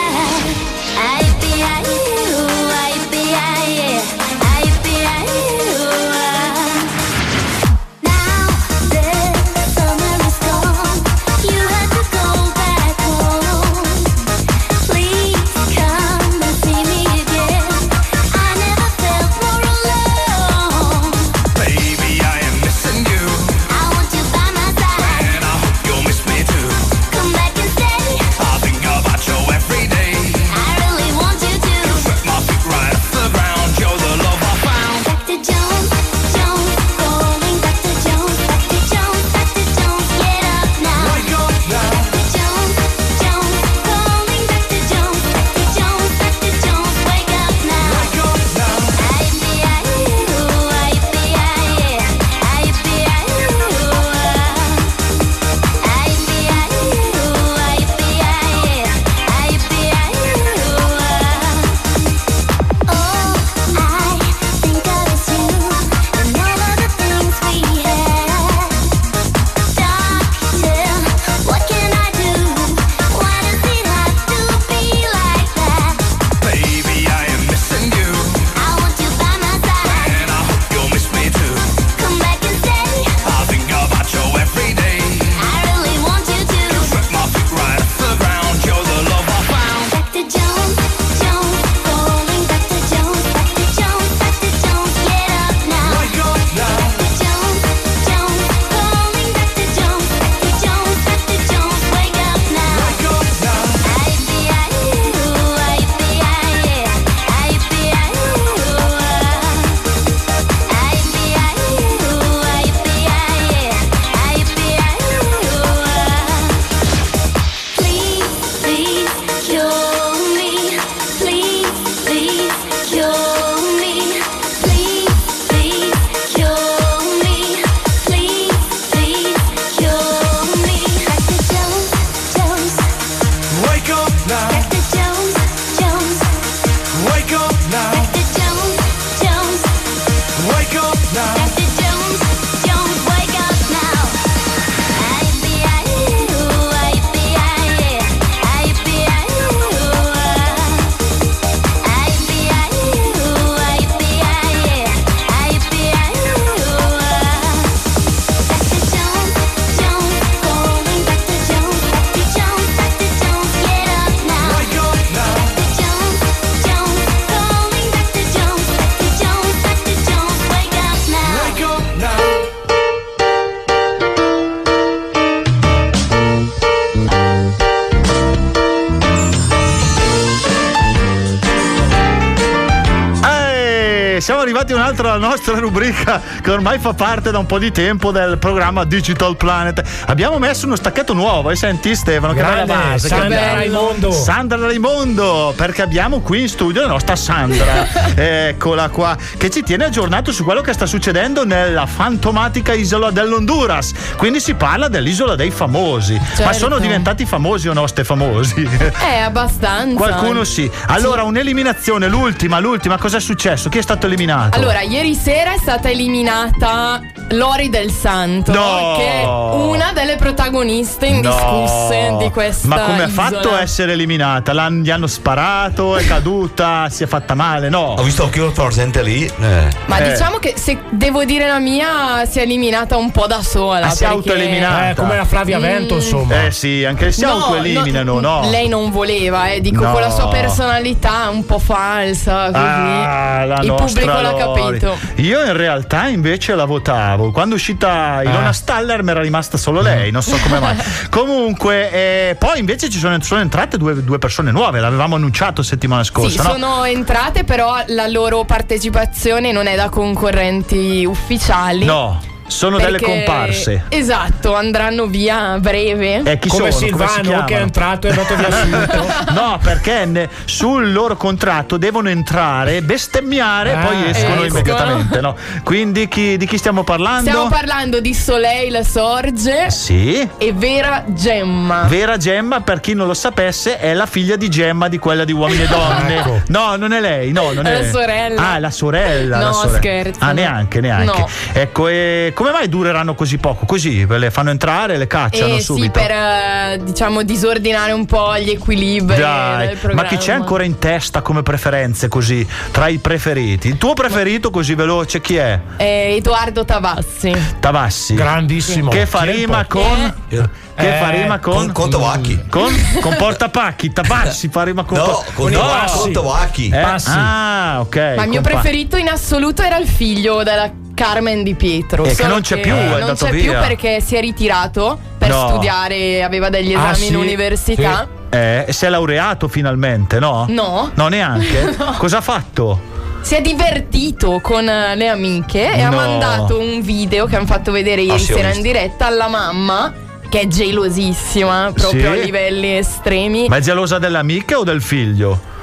Arrivati a un'altra nostra rubrica che ormai fa parte da un po' di tempo del programma Digital Planet. Abbiamo messo uno stacchetto nuovo, e senti Stefano, che bella Grande, base. Sandra che. Raimondo. Sandra Raimondo, perché abbiamo qui in studio la nostra Sandra, eccola qua, che ci tiene aggiornato su quello che sta succedendo nella fantomatica isola dell'Honduras. Quindi si parla dell'isola dei famosi. Ma Certo. sono diventati famosi o no ste famosi? Eh, abbastanza. Qualcuno sì. Allora, un'eliminazione, l'ultima, l'ultima, cosa è successo? Chi è stato eliminato? Allora, ieri sera è stata eliminata Lori del Santo, No. che è una delle protagoniste indiscusse di questa Ma come ha fatto a essere eliminata? L'han- gli hanno sparato, è caduta, si è fatta male? No. Ho visto anche io presente lì. eh. Ma Eh. diciamo che se devo dire la mia, si è eliminata un po' da sola. Ah, si è perché- autoeliminata. Eh, come la Flavia Vento, insomma. Eh sì, anche si No, autoeliminano, no? Lei non voleva, eh, dico No. con la sua personalità un po' falsa. Così. Ah, la Il pubblico l'ha Lori. capito. Io in realtà invece la votavo. Quando è uscita Ilona Ah. Staller mi era rimasta solo lei, non so come mai. Comunque, eh, poi invece ci sono, sono entrate due, due persone nuove, l'avevamo annunciato settimana Sì, scorsa, no? sono entrate, però la loro partecipazione non è da concorrenti ufficiali. No, sono delle perché- comparse. Esatto, andranno via a breve. Eh, chi Come sono? Come si Silvano chiamano? che è entrato e è andato via subito. No, perché ne- sul loro contratto devono entrare, bestemmiare e Ah, poi escono escono. immediatamente. No? Quindi chi- di chi stiamo parlando? Stiamo parlando di Soleil Sorge Sì. e Vera Gemma. Vera Gemma, per chi non lo sapesse, è la figlia di Gemma, di quella di Uomini e Donne. Ecco. No, non è lei, no, non È è la sorella. Ah, la sorella. No, la sorella. scherzo. Ah, neanche, neanche. No. Ecco, e come mai dureranno così poco? Così, ve le fanno entrare, le cacciano Eh sì, subito. per eh, diciamo disordinare un po' gli equilibri Dai, del programma. ma chi c'è ancora in testa come preferenze così tra i preferiti? Il tuo preferito così veloce chi è? Eh, Edoardo Tavassi. Tavassi. Grandissimo. Che fa Tempo. rima con che Eh, fa rima con Con, con Tovacchi. con con portapacchi, Tavassi fa rima con No, con, No. Con. Eh, Passi. Ah, ok. Ma il mio preferito in assoluto era il figlio della Carmen Di Pietro. Eh, che non c'è più, è non andato c'è via. più perché si è ritirato per No. studiare, aveva degli Ah, esami sì? in università. Eh, si è laureato finalmente, no? No. No, neanche? Cosa ha fatto? Si è divertito con eh, le amiche e ha No. mandato un video che hanno fatto vedere ieri Ah, sì, ho sera in visto. diretta alla mamma, che è gelosissima, proprio Sì? a livelli estremi. Ma è gelosa dell'amica o del figlio?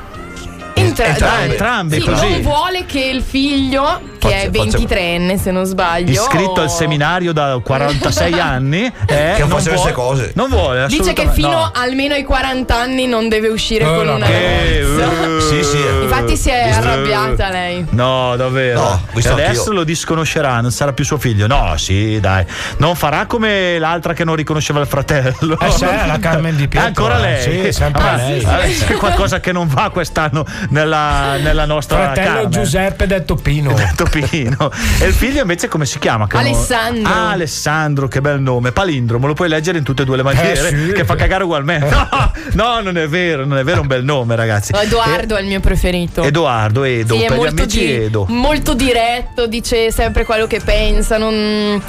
Entra- entrambi, dai, entrambi, sì, così. non vuole che il figlio, che è faccia- 23enne se non sbaglio, Iscritto al seminario da 46 anni, eh, Che non vuole- queste cose. Non vuole, Dice che fino no. almeno ai 40 anni non deve uscire Oh, con una Che- ragazza. eh, Sì, sì. Infatti si è arrabbiata lei. No, davvero. No, e adesso anch'io. lo disconoscerà, non sarà più suo figlio. No, sì, dai. Non farà come l'altra che non riconosceva il fratello. Eh, sì, la Carmen Di Pietro, ancora eh, lei. sì, sempre Ah, lei. sì, sì. C'è qualcosa che non va quest'anno nella, nella nostra Fratello Carmen. Giuseppe detto Pino. Topino. E il figlio invece come si chiama? Che Alessandro. Ah, Alessandro, che bel nome. Palindromo, lo puoi leggere in tutte e due le maniere, Eh, sì. che fa cagare ugualmente. No, no, non è vero, non è vero, è un bel nome, ragazzi. Edoardo è il mio preferito. Eh, Edoardo, Edo, Sì, è per gli molto, amici di- Edo. molto diretto, dice sempre quello che pensa, non,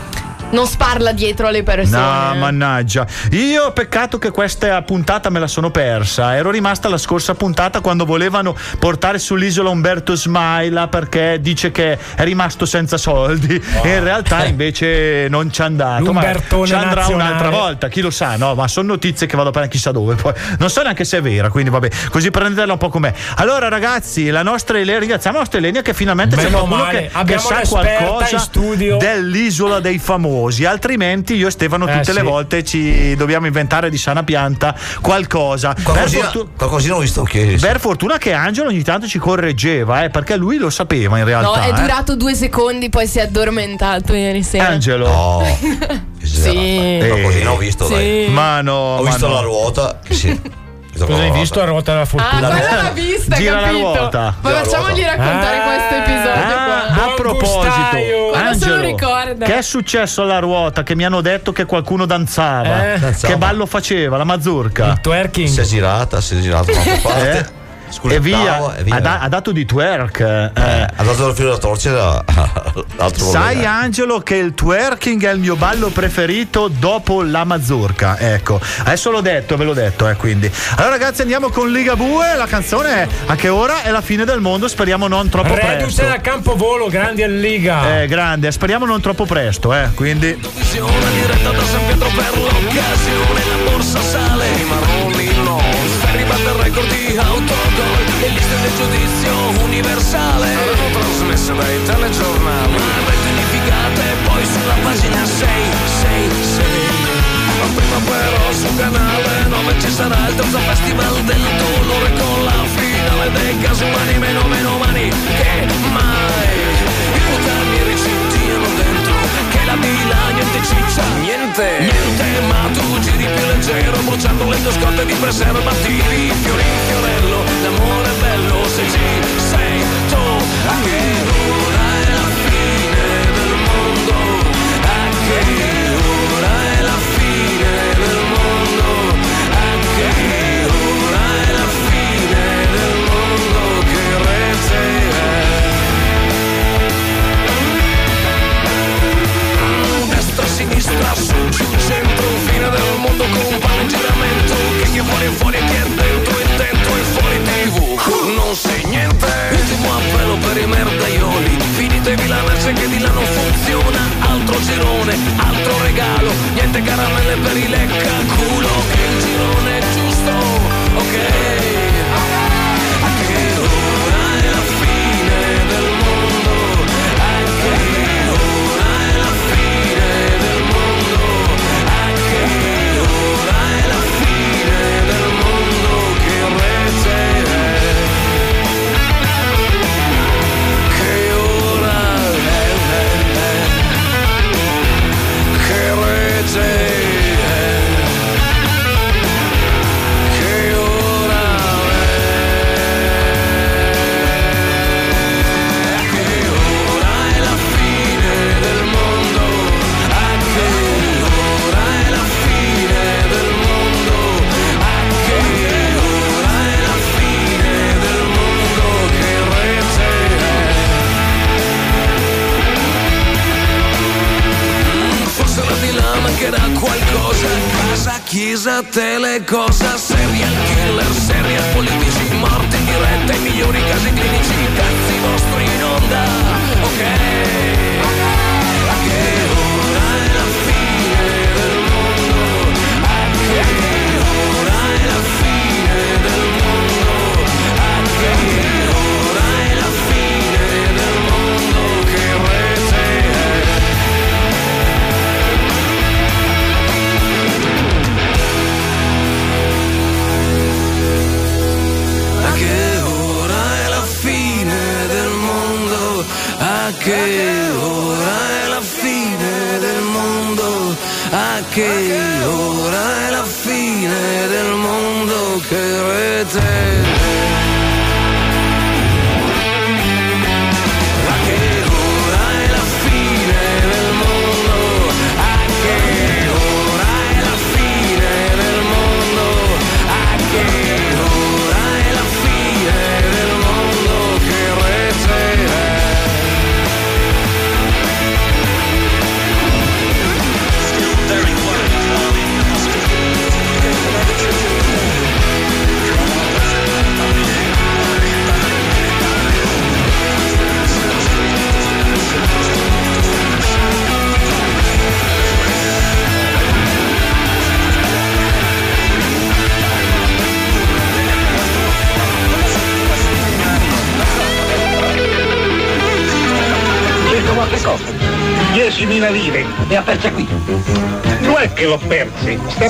non sparla dietro alle persone. No, mannaggia. Io peccato che questa puntata me la sono persa. Ero rimasta la scorsa puntata quando volevano portare sull'isola Umberto Smaila perché dice che è rimasto senza soldi. E in realtà invece non ci è andato. Ma ci andrà nazionale. un'altra volta, chi lo sa, no? Ma sono notizie che vado a prendere chissà dove. Poi non so neanche se è vera, quindi vabbè, così prendetela un po' com'è. Allora, ragazzi, la nostra Elenia, ringraziamo la nostra Elenia che finalmente c'è Meno qualcuno male. che, che sa qualcosa in studio. dell'isola dei famosi. Altrimenti io e Stefano Eh, tutte le sì. volte ci dobbiamo inventare di sana pianta qualcosa. Per, Qualcosina, fortu- qualcosina ho visto ieri. per fortuna che Angelo ogni tanto ci correggeva, eh, perché lui lo sapeva in realtà. No, è eh. durato due secondi, poi si è addormentato ieri sera. Angelo. No. Sì. Qualcosina ho visto, Sì. dai. Ma no, Ho ma visto no. la ruota. Sì. Cosa hai visto? La ruota della Ah, fortuna. quella l'ha vista, Gira la capito? ruota. Poi Gira la facciamogli ruota. raccontare Ah, questo episodio Ah, qua. a proposito, Angelo, ricorda. che è successo alla ruota? Che mi hanno detto che qualcuno danzava. Eh? Danzava. Che ballo faceva? La mazurka. Il twerking. Si è girata, si è girata da un'altra parte. Eh? Scusa, e via, bravo, e via. Ha, da- ha dato di twerk. eh. Eh, ha dato il filo da torcere all'altro Sai volere. Angelo che il twerking è il mio ballo preferito dopo la mazurka. Ecco, adesso l'ho detto, ve l'ho detto, eh, quindi. Allora ragazzi andiamo con Ligabue, la canzone è A che ora è la fine del mondo, speriamo non troppo Reduce presto. da Campovolo, grandi in Liga. Eh, grande, speriamo non troppo presto, eh, quindi Visione diretta da San Pietro per l'occasione La borsa sale, i marroni no Ferri batte il record di autogol E liste del giudizio universale. Saranno trasmesse dai telegiornali. Ma poi sulla pagina 6, 6, 6 Ma prima però sul canale 9 ci sarà il terzo festival del dolore Con la finale dei casi umani Meno meno umani che mai. I puttani avevo dentro Che la Milano niente ciccia Niente. Niente ma tu giri più leggero Bruciando le tue scorte di preservativi Fiori fiorello, l'amore è bello Se ci sei tu anche tu. Su, giù, centro, fine del mondo con un palo in giramento. Che chi fuori è fuori e chi è dentro è dentro e fuori tv. Non sei niente. Ultimo appello per i merdaioli. Finitevi la merce che di là non funziona. Altro girone, altro regalo. Niente caramelle per i lecca culo. Che il girone è giusto. Ok.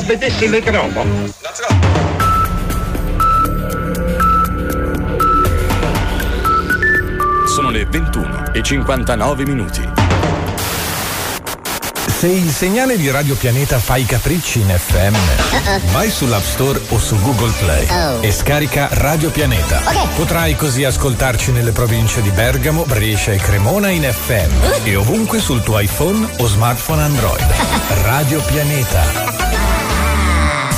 Vedersi le trovo. Sono le 21 e 59 minuti. Se il segnale di Radio Pianeta fa i capricci in FM, vai sull'App Store o su Google Play Oh. e scarica Radio Pianeta. Potrai così ascoltarci nelle province di Bergamo, Brescia e Cremona in FM e ovunque sul tuo iPhone o smartphone Android. Radio Pianeta.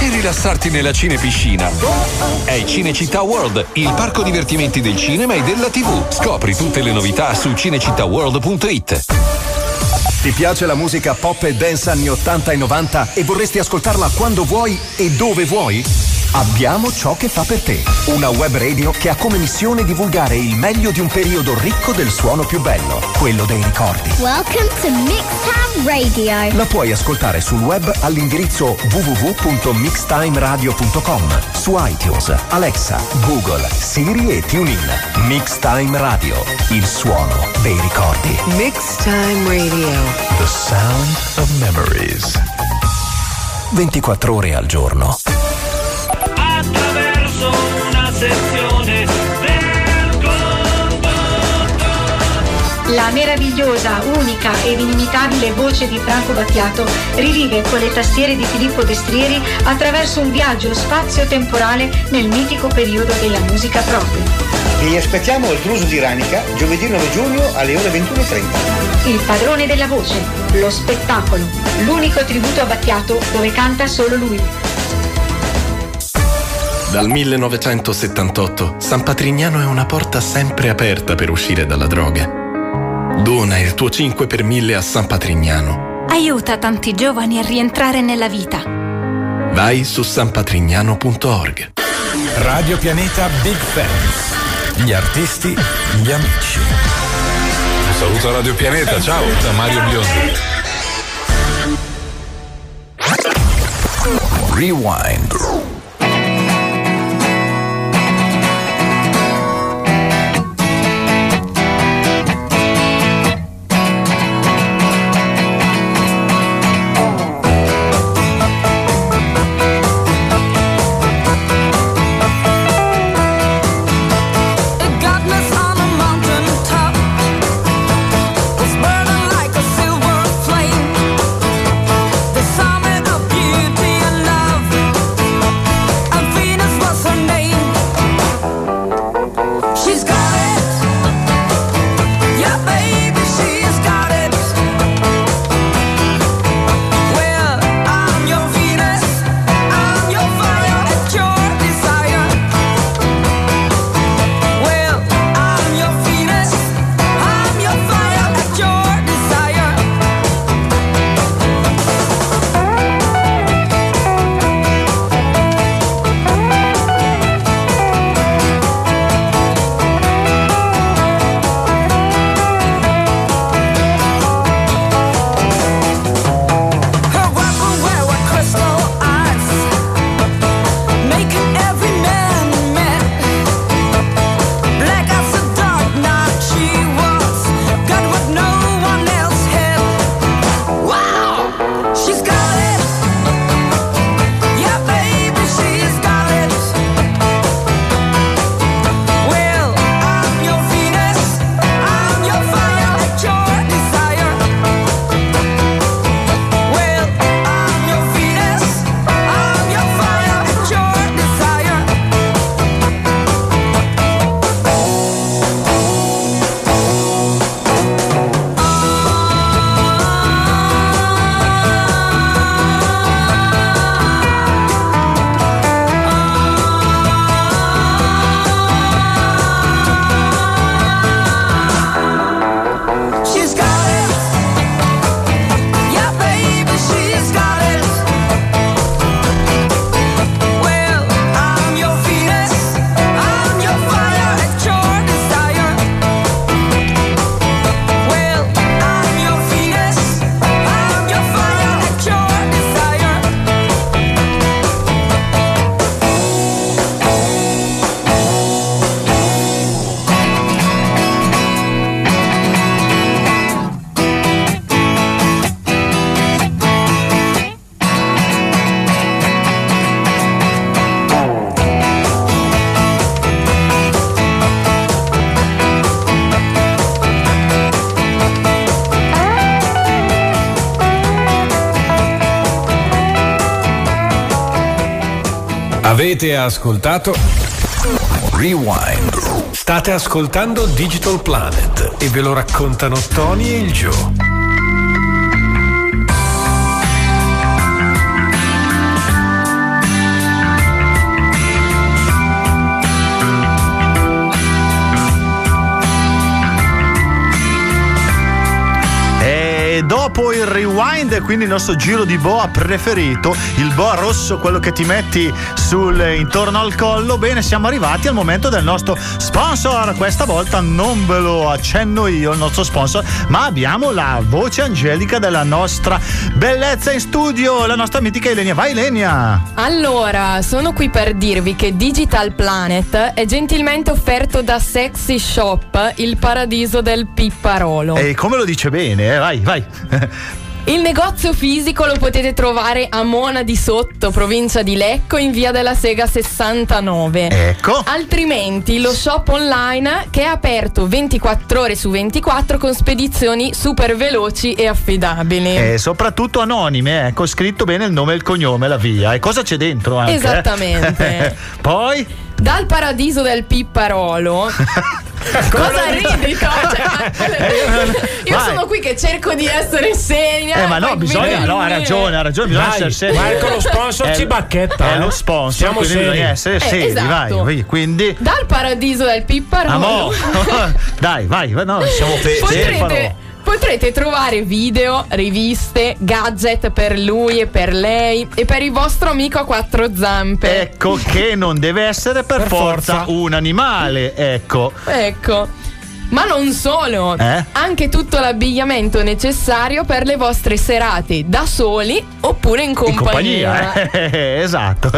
e rilassarti nella cinepiscina. È Cinecittà World, il parco divertimenti del cinema e della TV. Scopri tutte le novità su cinecittàworld.it. Ti piace la musica pop e dance anni 80 e 90 e vorresti ascoltarla quando vuoi e dove vuoi? Abbiamo ciò che fa per te. Una web radio che ha come missione divulgare il meglio di un periodo ricco del suono più bello, quello dei ricordi. Welcome to Mixtown Radio. La puoi ascoltare sul web all'indirizzo www.mixtimeradio.com, su iTunes, Alexa, Google, Siri e TuneIn. Mixtime Radio, il suono dei ricordi. Mixtime Radio. The sound of memories. 24 ore al giorno. Sezione del La meravigliosa, unica ed inimitabile voce di Franco Battiato rivive con le tastiere di Filippo Destrieri attraverso un viaggio spazio-temporale nel mitico periodo della musica propria. Vi aspettiamo al Cluso di Ranica giovedì 9 giugno alle ore 21.30. Il padrone della voce, lo spettacolo, l'unico tributo a Battiato dove canta solo lui. Dal 1978 San Patrignano è una porta sempre aperta per uscire dalla droga. Dona il tuo 5 per 1000 a San Patrignano. Aiuta tanti giovani a rientrare nella vita. Vai su sanpatrignano.org. Radio Pianeta Big Fans. Gli artisti, gli amici. Saluto a Radio Pianeta, ciao, da Mario Biondi. Rewind. Avete ascoltato Rewind. State ascoltando Digital Planet e ve lo raccontano Tony e il Joe. E dopo dopo il rewind, quindi il nostro giro di boa preferito, il boa rosso, quello che ti metti sul, intorno al collo, bene, siamo arrivati al momento del nostro sponsor. Questa volta non ve lo accenno io, il nostro sponsor, ma abbiamo la voce angelica della nostra bellezza in studio, la nostra mitica Elenia. Vai Elenia! Allora, sono qui per dirvi che Digital Planet è gentilmente offerto da Sexy Shop, il paradiso del pipparolo. E come lo dice bene, eh? vai, vai. Il negozio fisico lo potete trovare a Mona di Sotto, provincia di Lecco, in via della Sega 69. Ecco. Altrimenti lo shop online che è aperto 24 ore su 24 con spedizioni super veloci e affidabili. E soprattutto anonime, ecco, scritto bene il nome e il cognome, la via. E cosa c'è dentro anche? eh? Esattamente. Poi? Dal paradiso del pipparolo. Cosa ridi? Cioè, io Vai. sono qui che cerco di essere seria. Eh, ma no, bisogna, no, ha ragione, ha ragione, bisogna Vai, essere seri. vai con lo sponsor È- ci bacchetta, È eh. lo sponsor, Siamo quindi seri. bisogna essere Eh, seri, esatto. vai, vai. Quindi. Dal paradiso del pipparolo. Amo. Dai, vai, vai, no, siamo fe- Potrete. Potrete trovare video, riviste, gadget per lui e per lei e per il vostro amico a quattro zampe. Ecco che non deve essere per, Per forza, forza. un animale, ecco. Ecco. Ma non solo, Eh? anche tutto l'abbigliamento necessario per le vostre serate da soli oppure in In compagnia. compagnia, eh, esatto.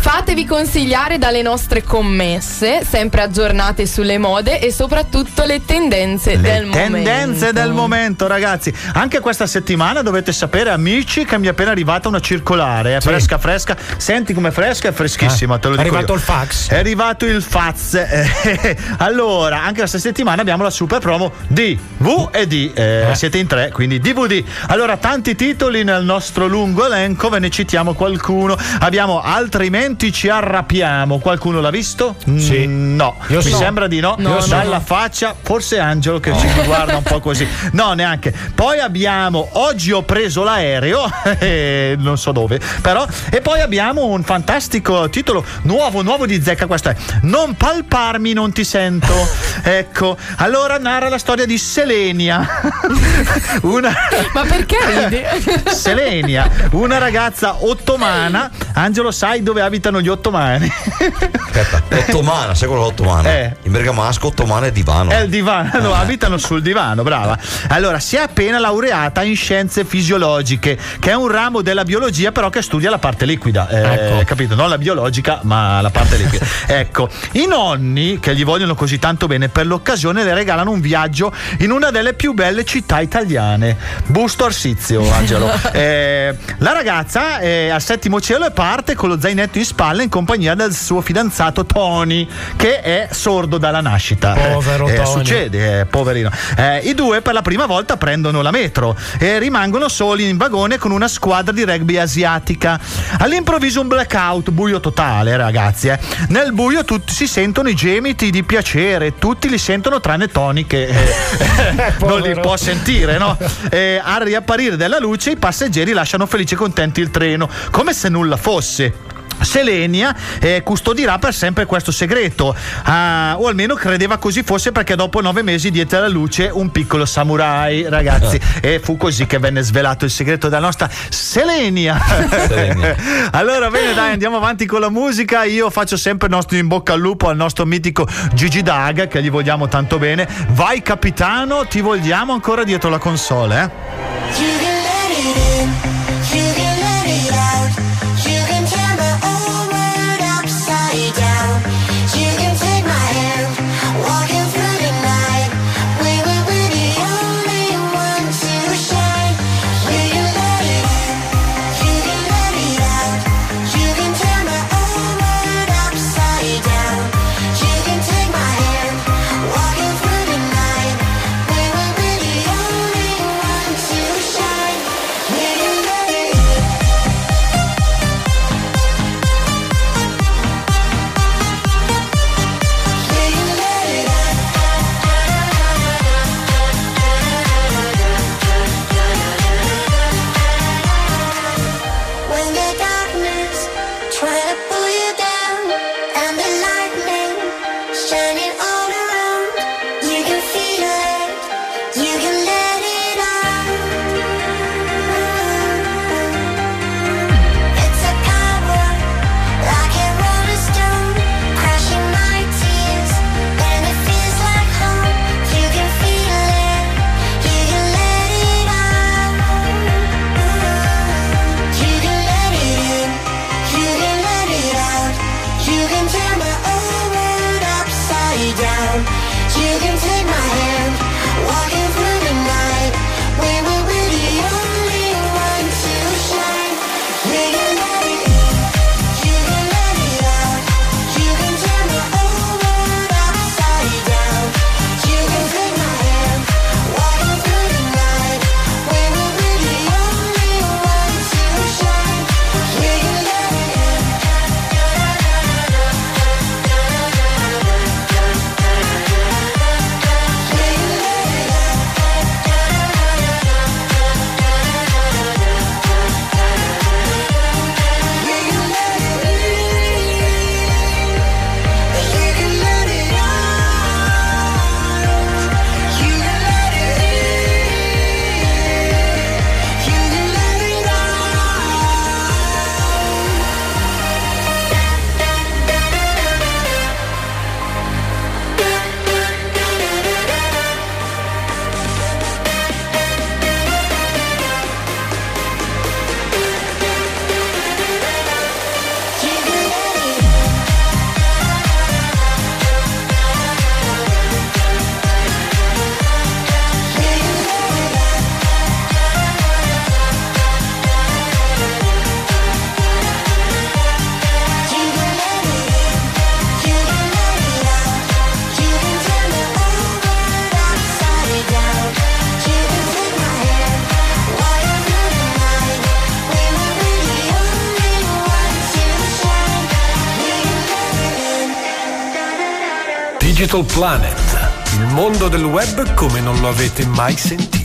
Fatevi consigliare dalle nostre commesse, sempre aggiornate sulle mode e soprattutto le tendenze del momento. Tendenze del momento, ragazzi. Anche questa settimana dovete sapere, amici, che mi è appena arrivata una circolare, eh, fresca, fresca. Senti com'è fresca? È freschissima, Eh, te lo è dico. arrivato io. il fax. È arrivato il fax. Eh, allora, anche questa settimana abbiamo la super promo di V e D. Eh, Siete in tre, quindi DVD. Allora, tanti titoli nel nostro lungo elenco, ve ne citiamo qualcuno. Abbiamo altrimenti ci arrabbiamo. Qualcuno l'ha visto? Sì. Mm, no, Io mi sì. sembra di no. No, no, Dalla no. faccia, forse Angelo che ci guarda un po' così. No, neanche. Poi abbiamo Oggi ho preso l'aereo, eh, non so dove, però. E poi abbiamo un fantastico titolo nuovo, nuovo di Zecca. Questo è Non palparmi, non ti sento. ecco, allora narra la storia di Selenia. una. Ma perché ridi? Selenia, una ragazza ottomana. Angelo, sai dove abitano gli ottomani? Aspetta, ottomana, sai quello ottomana? Eh. In bergamasco ottomana è divano. È il divano, abitano sul divano, brava. Allora, si è appena laureata in scienze fisiologiche, che è un ramo della biologia, però che studia la parte liquida. Eh, Ecco. Capito? Non la biologica, ma la parte liquida. ecco, i nonni, che gli vogliono così tanto bene, per l'occasione le regalano un viaggio in una delle più belle città italiane. Busto Arsizio, Angelo. Eh, la ragazza è al settimo cielo e parte con lo zainetto in spalla in compagnia del suo fidanzato Tony, che è sordo dalla nascita. Povero Eh, Tony. Succede, eh, poverino. Eh, I due per la prima volta prendono la metro e rimangono soli in vagone con una squadra di rugby asiatica. All'improvviso un blackout, buio totale, ragazzi. eh. Nel buio tutti si sentono i gemiti di piacere, tutti li sentono tranne Tony che eh, non li può sentire, no? Eh, al riapparire della luce i passeggeri lasciano felici e contenti il treno, come se nulla fosse. Selenia eh, custodirà per sempre questo segreto, ah, o almeno credeva così fosse perché dopo nove mesi diede alla luce un piccolo samurai, ragazzi, e fu così che venne svelato il segreto della nostra Selenia. Selenia. allora bene dai andiamo avanti con la musica, io faccio sempre il nostro in bocca al lupo al nostro mitico Gigi Daga che gli vogliamo tanto bene, vai capitano, ti vogliamo ancora dietro la console. Eh? Digital Planet, il mondo del web come non lo avete mai sentito.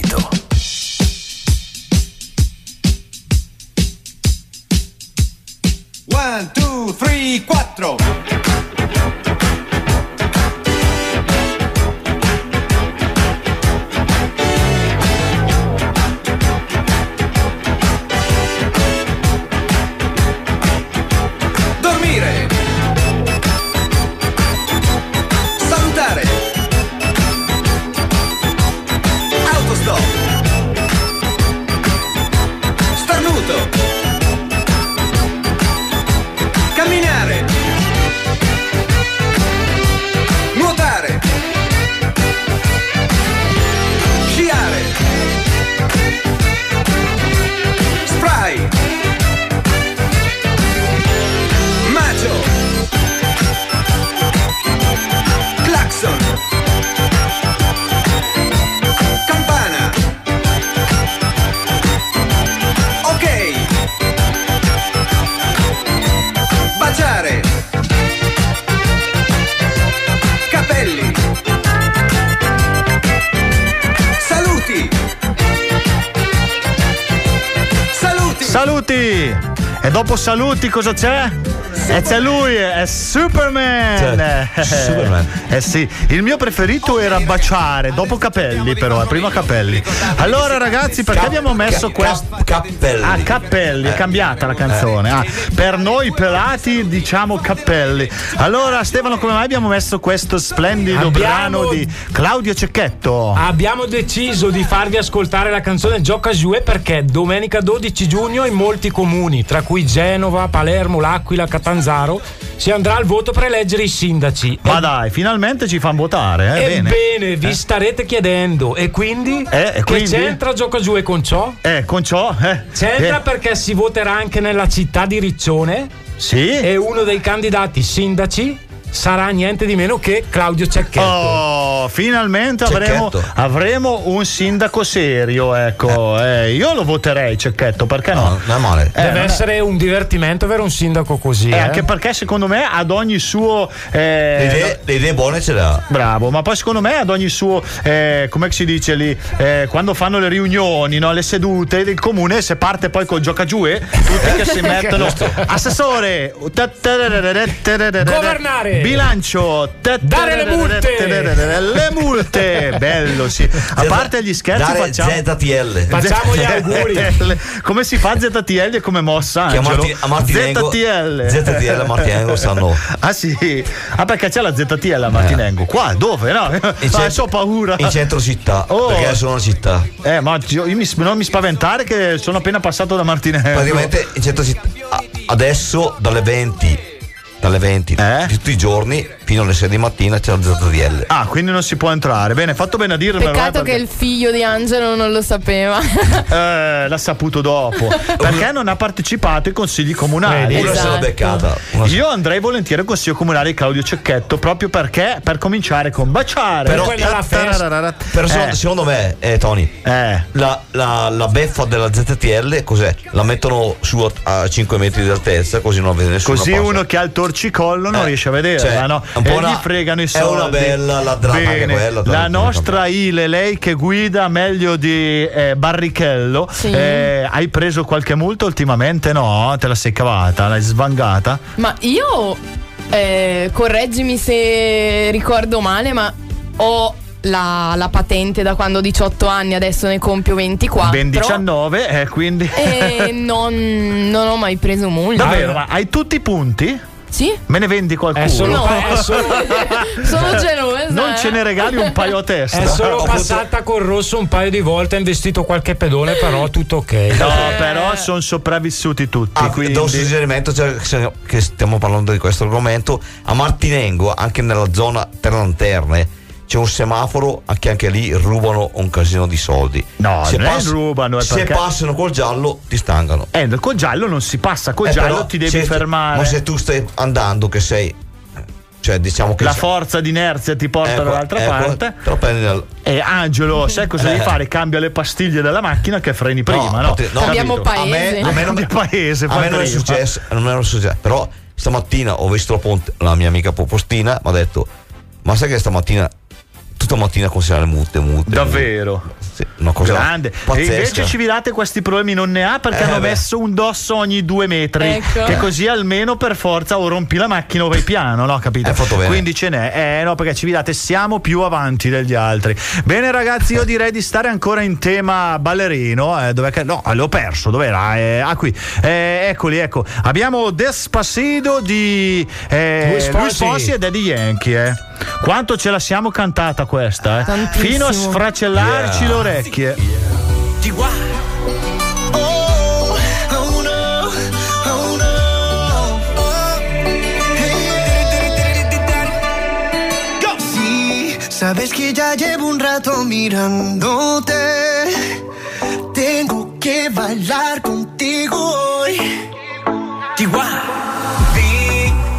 Saluti. E dopo saluti cosa c'è? E c'è lui, è Superman! Cioè, Eh, Superman. Eh sì, il mio preferito era baciare, dopo capelli però, eh, prima capelli. Allora ragazzi, perché abbiamo messo questo? Cappelli. Ah, cappelli, è cambiata la canzone. Ah, per noi pelati diciamo cappelli. Allora Stefano, come mai abbiamo messo questo splendido Abbiamo- brano di Claudio Cecchetto? Abbiamo deciso di farvi ascoltare la canzone Gioca Giue perché domenica 12 giugno in molti comuni, tra cui Genova, Palermo, L'Aquila, Catanzaro, si andrà al voto per eleggere i sindaci. Ma dai, finalmente ci fanno votare, eh? Ebbene, bene. vi Eh. starete chiedendo, e quindi? Eh, e che quindi? c'entra Gioca Giue con ciò? Eh, con ciò? Eh. C'entra Eh. perché si voterà anche nella città di Riccione. Sì. E uno dei candidati sindaci sarà niente di meno che Claudio Cecchetto. Oh, finalmente avremo, avremo un sindaco serio, ecco. Eh, io lo voterei, Cecchetto, perché no? non è male. Eh, Deve non è- essere un divertimento avere un sindaco così. Eh, eh. anche perché secondo me ad ogni suo. eh, Le idee, le idee buone ce le ha. Bravo, ma poi secondo me ad ogni suo, eh, come si dice lì, eh, quando fanno le riunioni, no, le sedute del comune, se parte poi col gioca giù, eh, tutti che si mettono. Assessore, Governare. Bilancio, Dare le multe. le multe, bello sì. A parte gli scherzi, Dare facciamo. ZTL. Facciamo gli auguri. Come si fa ZTL e come mossa? ZTL. ZTL a Martinengo stanno. Ah sì? Ah perché c'è la ZTL a Martinengo? Qua? Dove? No? In Ah, ho paura. In centro città. Oh. Perché sono una città. Eh, ma io, io mi, non mi spaventare che sono appena passato da Martinengo. Praticamente in centro città. Adesso dalle 20. Dalle 20 Eh? tutti i giorni fino alle 6 di mattina c'è la ZTL. Ah, quindi non si può entrare. Bene, fatto bene a dirmelo. eh, Peccato perché- che il figlio di Angelo non lo sapeva. Eh, l'ha saputo dopo. perché non ha partecipato ai consigli comunali. Una se l'ha beccata. Una Io andrei volentieri al consiglio comunale di Claudio Cecchetto proprio perché per cominciare con baciare. Però-. Però secondo, Eh, secondo me, eh, Tony, eh. la, la- la beffa della ZTL cos'è? La mettono su a, a 5 metri di altezza così non vede nessuno. Così uno che ha il torcicollo non Eh, riesce a vederla, cioè, no? Un po' e una- gli fregano i è soldi. una bella anche Bene, quella, La tra- nostra Ile, lei che guida meglio di eh, Barrichello, Sì. eh, hai preso qualche multa ultimamente? No? Te la sei cavata? L'hai svangata? Ma io, eh, correggimi se ricordo male, ma ho la, la patente da quando ho 18 anni, adesso ne compio 24. Ben 19, eh, quindi. E non, non ho mai preso multa. Davvero, ma hai tutti i punti? Sì. Me ne vendi qualcuno? È solo, No. è solo- Sono gelosa. Non eh. ce ne regali un paio a testa. è solo passata col rosso un paio di volte, ha investito qualche pedone, però tutto ok. No, però sono sopravvissuti tutti. Ah, quindi... do un suggerimento cioè, che stiamo parlando di questo argomento. A Martinengo, anche nella zona tre lanterne, c'è un semaforo che anche lì rubano un casino di soldi. No, se non è pass- rubano, è se perché- passano col giallo ti stangano. Eh, col giallo non si passa, col Eh, giallo ti devi se- fermare. Ma se tu stai andando che sei cioè diciamo che La forza d'inerzia ti porta ecco, dall'altra ecco, parte. te lo prendi nel- E Angelo, sai cosa devi Eh. fare? Cambia le pastiglie della macchina che freni prima, no? no, Cambiamo capito. paese. A me, a me non, Cambia paese, a me non è successo, non è successo. Però stamattina ho visto appunto la mia amica Popostina, mi ha detto Ma sai che stamattina, tutta mattina consigliare mute, mute. Davvero? Sì, una cosa Grande. pazzesca. E invece Civilate questi problemi non ne ha perché Eh, hanno beh. messo un dosso ogni due metri. Ecco. Che così almeno per forza o rompi la macchina o vai piano, no? Capito? Hai fatto bene. Quindi ce n'è. Eh no, perché Civilate siamo più avanti degli altri. Bene, ragazzi, io direi di stare ancora in tema ballerino. Eh, dov'è che- No, l'ho perso, dov'era? Eh, ah, qui. Eh, eccoli, ecco. Abbiamo Despacito di eh, Luis Fonsi. Luis Fonsi e Daddy Yankee, eh. Quanto ce la siamo cantata questa, eh? Tantissimo. Fino a sfracellarci Yeah. le orecchie. Oh, oh no, oh. Go. Sí, sabes que ya llevo un rato mirándote. Tengo que bailar contigo hoy. Chihuahua.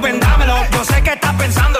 Vendámelo. Yo sé que estás pensándolo.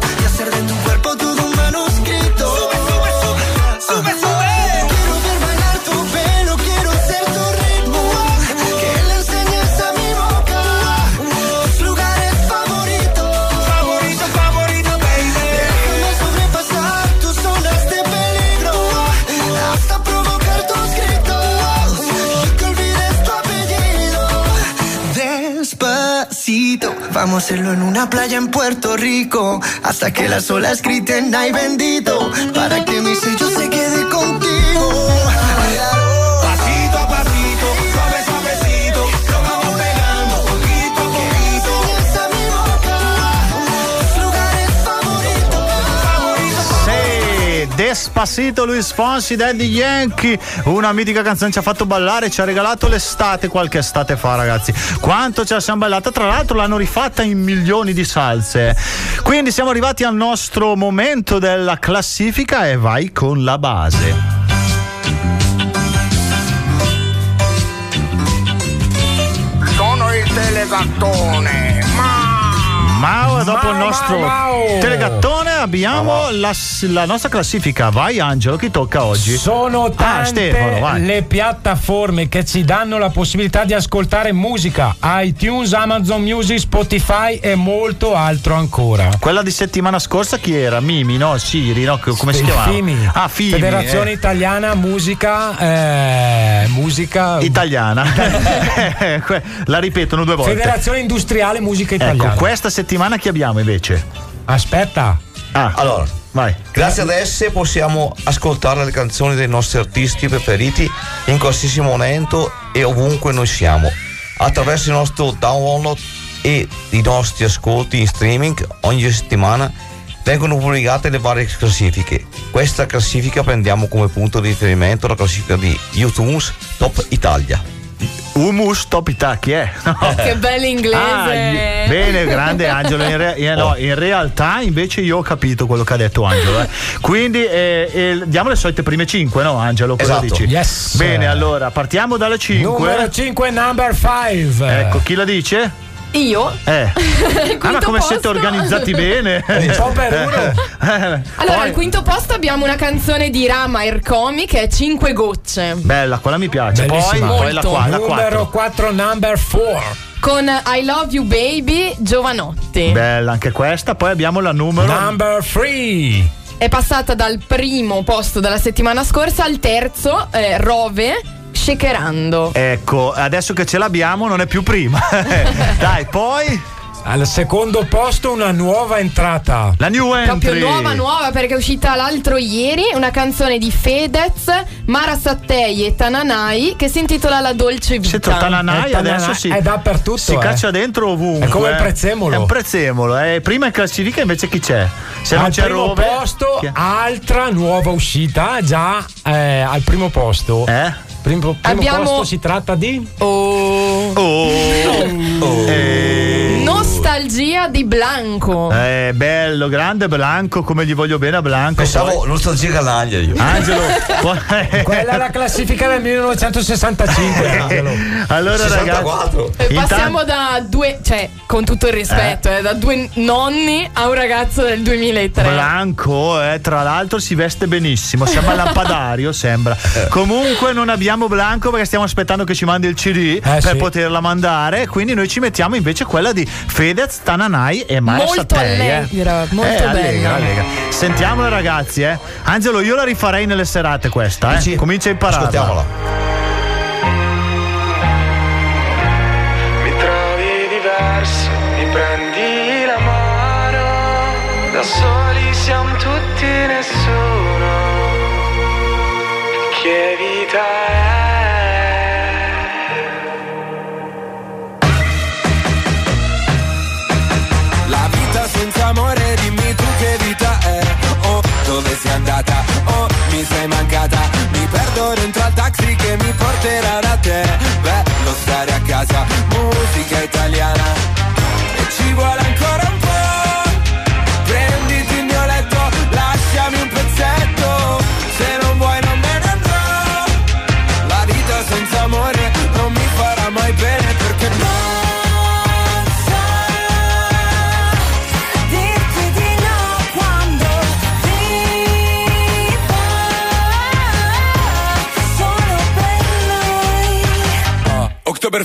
Y hacer Hacerlo en una playa en Puerto Rico. Hasta que las olas griten, ay bendito. Despacito Luis Fonsi, Daddy Yankee, una mitica canzone ci ha fatto ballare, ci ha regalato l'estate qualche estate fa ragazzi. Quanto ce la siamo ballata, tra l'altro l'hanno rifatta in milioni di salse. Quindi siamo arrivati al nostro momento della classifica e vai con la base. Sono il telegattone. Mao e dopo il nostro Mao, Mao. telegattone abbiamo la, la nostra classifica. Vai Angelo, chi tocca oggi? Sono Ah, tante Stefano, vai. le piattaforme che ci danno la possibilità di ascoltare musica, iTunes, Amazon Music, Spotify e molto altro ancora. Quella di settimana scorsa chi era? Mimi, no? Siri, no? Come si chiamava? FIMI. Ah, Fimi. Federazione eh. Italiana Musica eh, Musica Italiana. La ripetono due volte. Federazione Industriale Musica Italiana. Ecco, questa settimana chi abbiamo invece? Aspetta. Ah. Allora, Vai. Grazie ad esse possiamo ascoltare le canzoni dei nostri artisti preferiti in qualsiasi momento e ovunque noi siamo. Attraverso il nostro download e i nostri ascolti in streaming ogni settimana vengono pubblicate le varie classifiche. Questa classifica prendiamo come punto di riferimento la classifica di YouTube Top Italia. Humus Top Italia, chi è? Che bello inglese. Ah, bene, grande Angelo. In, re- eh, no, in realtà invece io ho capito quello che ha detto Angelo. eh. Quindi eh, eh, diamo le solite prime 5, no Angelo? Cosa Esatto. dici? Yes. Bene, allora partiamo dalle 5. Numero 5, number 5. Ecco, chi la dice? Io? Eh. Ah, ma come siete posto. organizzati bene? Un po' per uno. Eh, Allora, poi- al quinto posto abbiamo una canzone di Rama Ercomi che è 5 gocce. Bella, quella mi piace. Poi, Bellissima. poi la, qua, la Numero 4. 4, number 4. Con I Love You Baby Giovanotti. Bella anche questa. Poi abbiamo la numero. Number 3. È passata dal primo posto della settimana scorsa al terzo, eh, Rove, shakerando. Ecco, adesso che ce l'abbiamo non è più prima. Dai, poi Al secondo posto una nuova entrata. la new Proprio entry. nuova, nuova perché è uscita l'altro ieri una canzone di Fedez, Mara Sattei e Tananai che si intitola La dolce vita. Sento Tananai Eh, adesso Tananai si, è dappertutto, si eh. caccia dentro ovunque. È come il eh. prezzemolo. È un prezzemolo. eh. Prima in classifica invece chi c'è? Se non al c'è primo Rove. posto, altra nuova uscita, già eh, al primo posto. Eh? Primo, primo Abbiamo- posto si tratta di Oh. Oh. Eh. Nostalgia di Blanco. Eh, bello, grande Blanco, come gli voglio bene a Blanco. Pensavo Poi- nostalgia canaglia io. Angelo, quella è la classifica del 1965. Angelo. allora 64. E Intan- passiamo da due, cioè con tutto il rispetto, eh, da due nonni a un ragazzo del 2003. Blanco, eh, tra l'altro si veste benissimo, sembra lampadario, sembra. Comunque non abbiamo Blanco perché stiamo aspettando che ci mandi il CD per sì. poterla mandare, quindi noi ci mettiamo invece quella di Fedez, Tananai e Mara Molto Sattei, eh. allegra, molto Eh, allegra, bella. allegra. Sentiamola ragazzi, eh. Angelo, io la rifarei nelle serate questa, eh. Comincia a imparare. Ascoltiamola. Mi trovi diverso, mi prendi la mano, da soli siamo tutti nessuno. Che che mi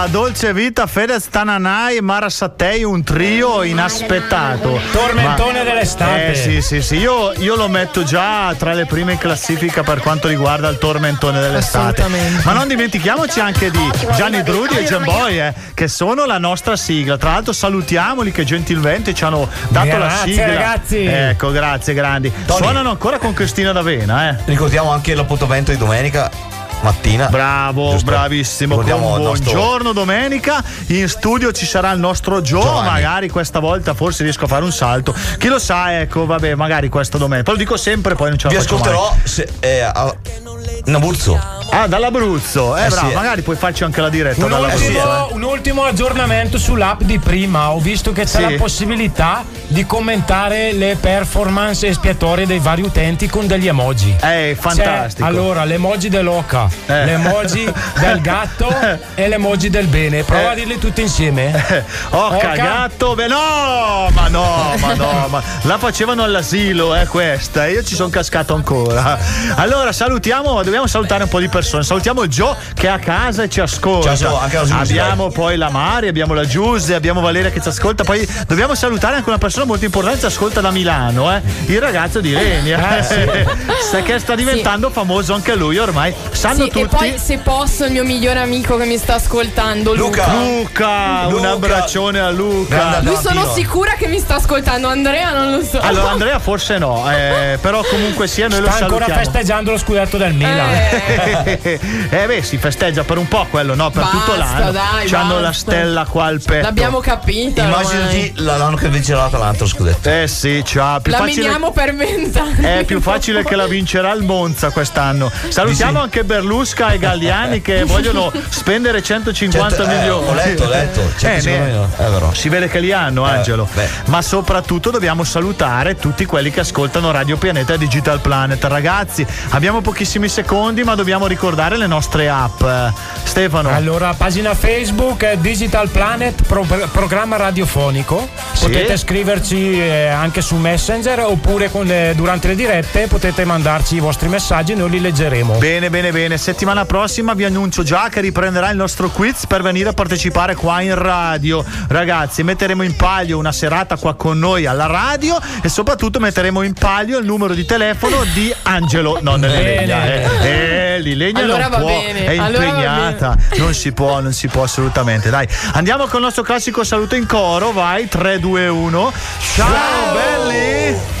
la dolce vita Fedez Tananai e Mara Sattei, un trio inaspettato. Tormentone dell'estate. Eh sì, sì, sì. Io, io lo metto già tra le prime in classifica per quanto riguarda il tormentone dell'estate. Ma non dimentichiamoci anche di Gianni Drudi e Jamboy, eh, che sono la nostra sigla. Tra l'altro salutiamoli che gentilmente ci hanno dato la Grazie, sigla. ragazzi. Ecco, grazie grandi. Suonano ancora con Cristina D'Avena, eh. Ricordiamo anche l'appuntamento di domenica mattina. Bravo, Giusto? bravissimo. Il nostro- buongiorno domenica. In studio ci sarà il nostro Gio. Giovanni. Magari questa volta forse riesco a fare un salto. Chi lo sa, ecco, vabbè, magari questa domenica. Te lo dico sempre, poi non ce la Vi faccio ascolterò se- eh, a- mai. Ah, dall'Abruzzo. Eh, Eh, bravo, sì. magari puoi farci anche la diretta Un ultimo, eh. un ultimo aggiornamento sull'app di prima. Ho visto che c'è Sì. la possibilità di commentare le performance espiatorie dei vari utenti con degli emoji. Eh, fantastico. C'è, allora, l'emoji dell'oca, Eh. l'emoji del gatto e l'emoji del bene. Prova a dirli tutti insieme. Ho Oca. cagato. Beh, no, ma no, ma no, ma la facevano all'asilo, eh, questa. Io ci sono cascato ancora. Allora, salutiamo, dobbiamo salutare un po' di persone. Salutiamo Gio che è a casa e ci ascolta. Ciao, la Giusy, abbiamo poi la Mari, abbiamo la Giuse, abbiamo Valeria che ci ascolta. Poi dobbiamo salutare anche una persona molto importante, ci ascolta da Milano, eh, il ragazzo di Renia. Eh, sì. Che sta diventando famoso anche lui ormai. Sanno Sì, tutti. e poi se posso il mio migliore amico che mi sta ascoltando, Luca. Luca, un Luca. abbraccione a Luca. Lui sono sicura che mi sta ascoltando, Andrea non lo so. Allora Andrea forse no, eh, però comunque sia noi lo Sta ancora salutiamo. festeggiando lo scudetto del Milan. Eh, eh beh si festeggia per un po' quello, no? Per Basta, tutto l'anno. dai, C'hanno la stella qua al petto. l'abbiamo capito. Immaginati l'anno che vincerà lo scudetto. Eh sì, ciao. Più La facile, meniamo per vent'anni. è più facile che la vincerà il Monza quest'anno. Salutiamo anche Berlusca e Galliani che vogliono spendere 150 Cento- eh, milioni. ho letto, ho letto, Eh, 150 ne- vero. Si vede che li hanno, Eh, Angelo. beh. Ma soprattutto dobbiamo salutare tutti quelli che ascoltano Radio Pianeta e Digital Planet. Ragazzi, abbiamo pochissimi secondi, ma dobbiamo ricordare le nostre app. Eh, Stefano. Allora, pagina Facebook eh, Digital Planet, pro- programma radiofonico. Sì. Potete scriverci eh, anche su Messenger oppure le- durante le dirette potete mandarci i vostri messaggi e noi li leggeremo. Bene, bene, bene. Settimana prossima vi annuncio già che riprenderà il nostro quiz per venire a partecipare qua in radio. Ragazzi, metteremo in palio una serata qua con noi alla radio e soprattutto metteremo in palio il numero di telefono di Angelo, non. Lilegna. Eh, eh Lilegna Allora non può, bene, è allora impegnata. Non si può, non si può assolutamente. Dai, andiamo con il nostro classico saluto in coro. Vai, 3, 2, 1. Ciao, belli!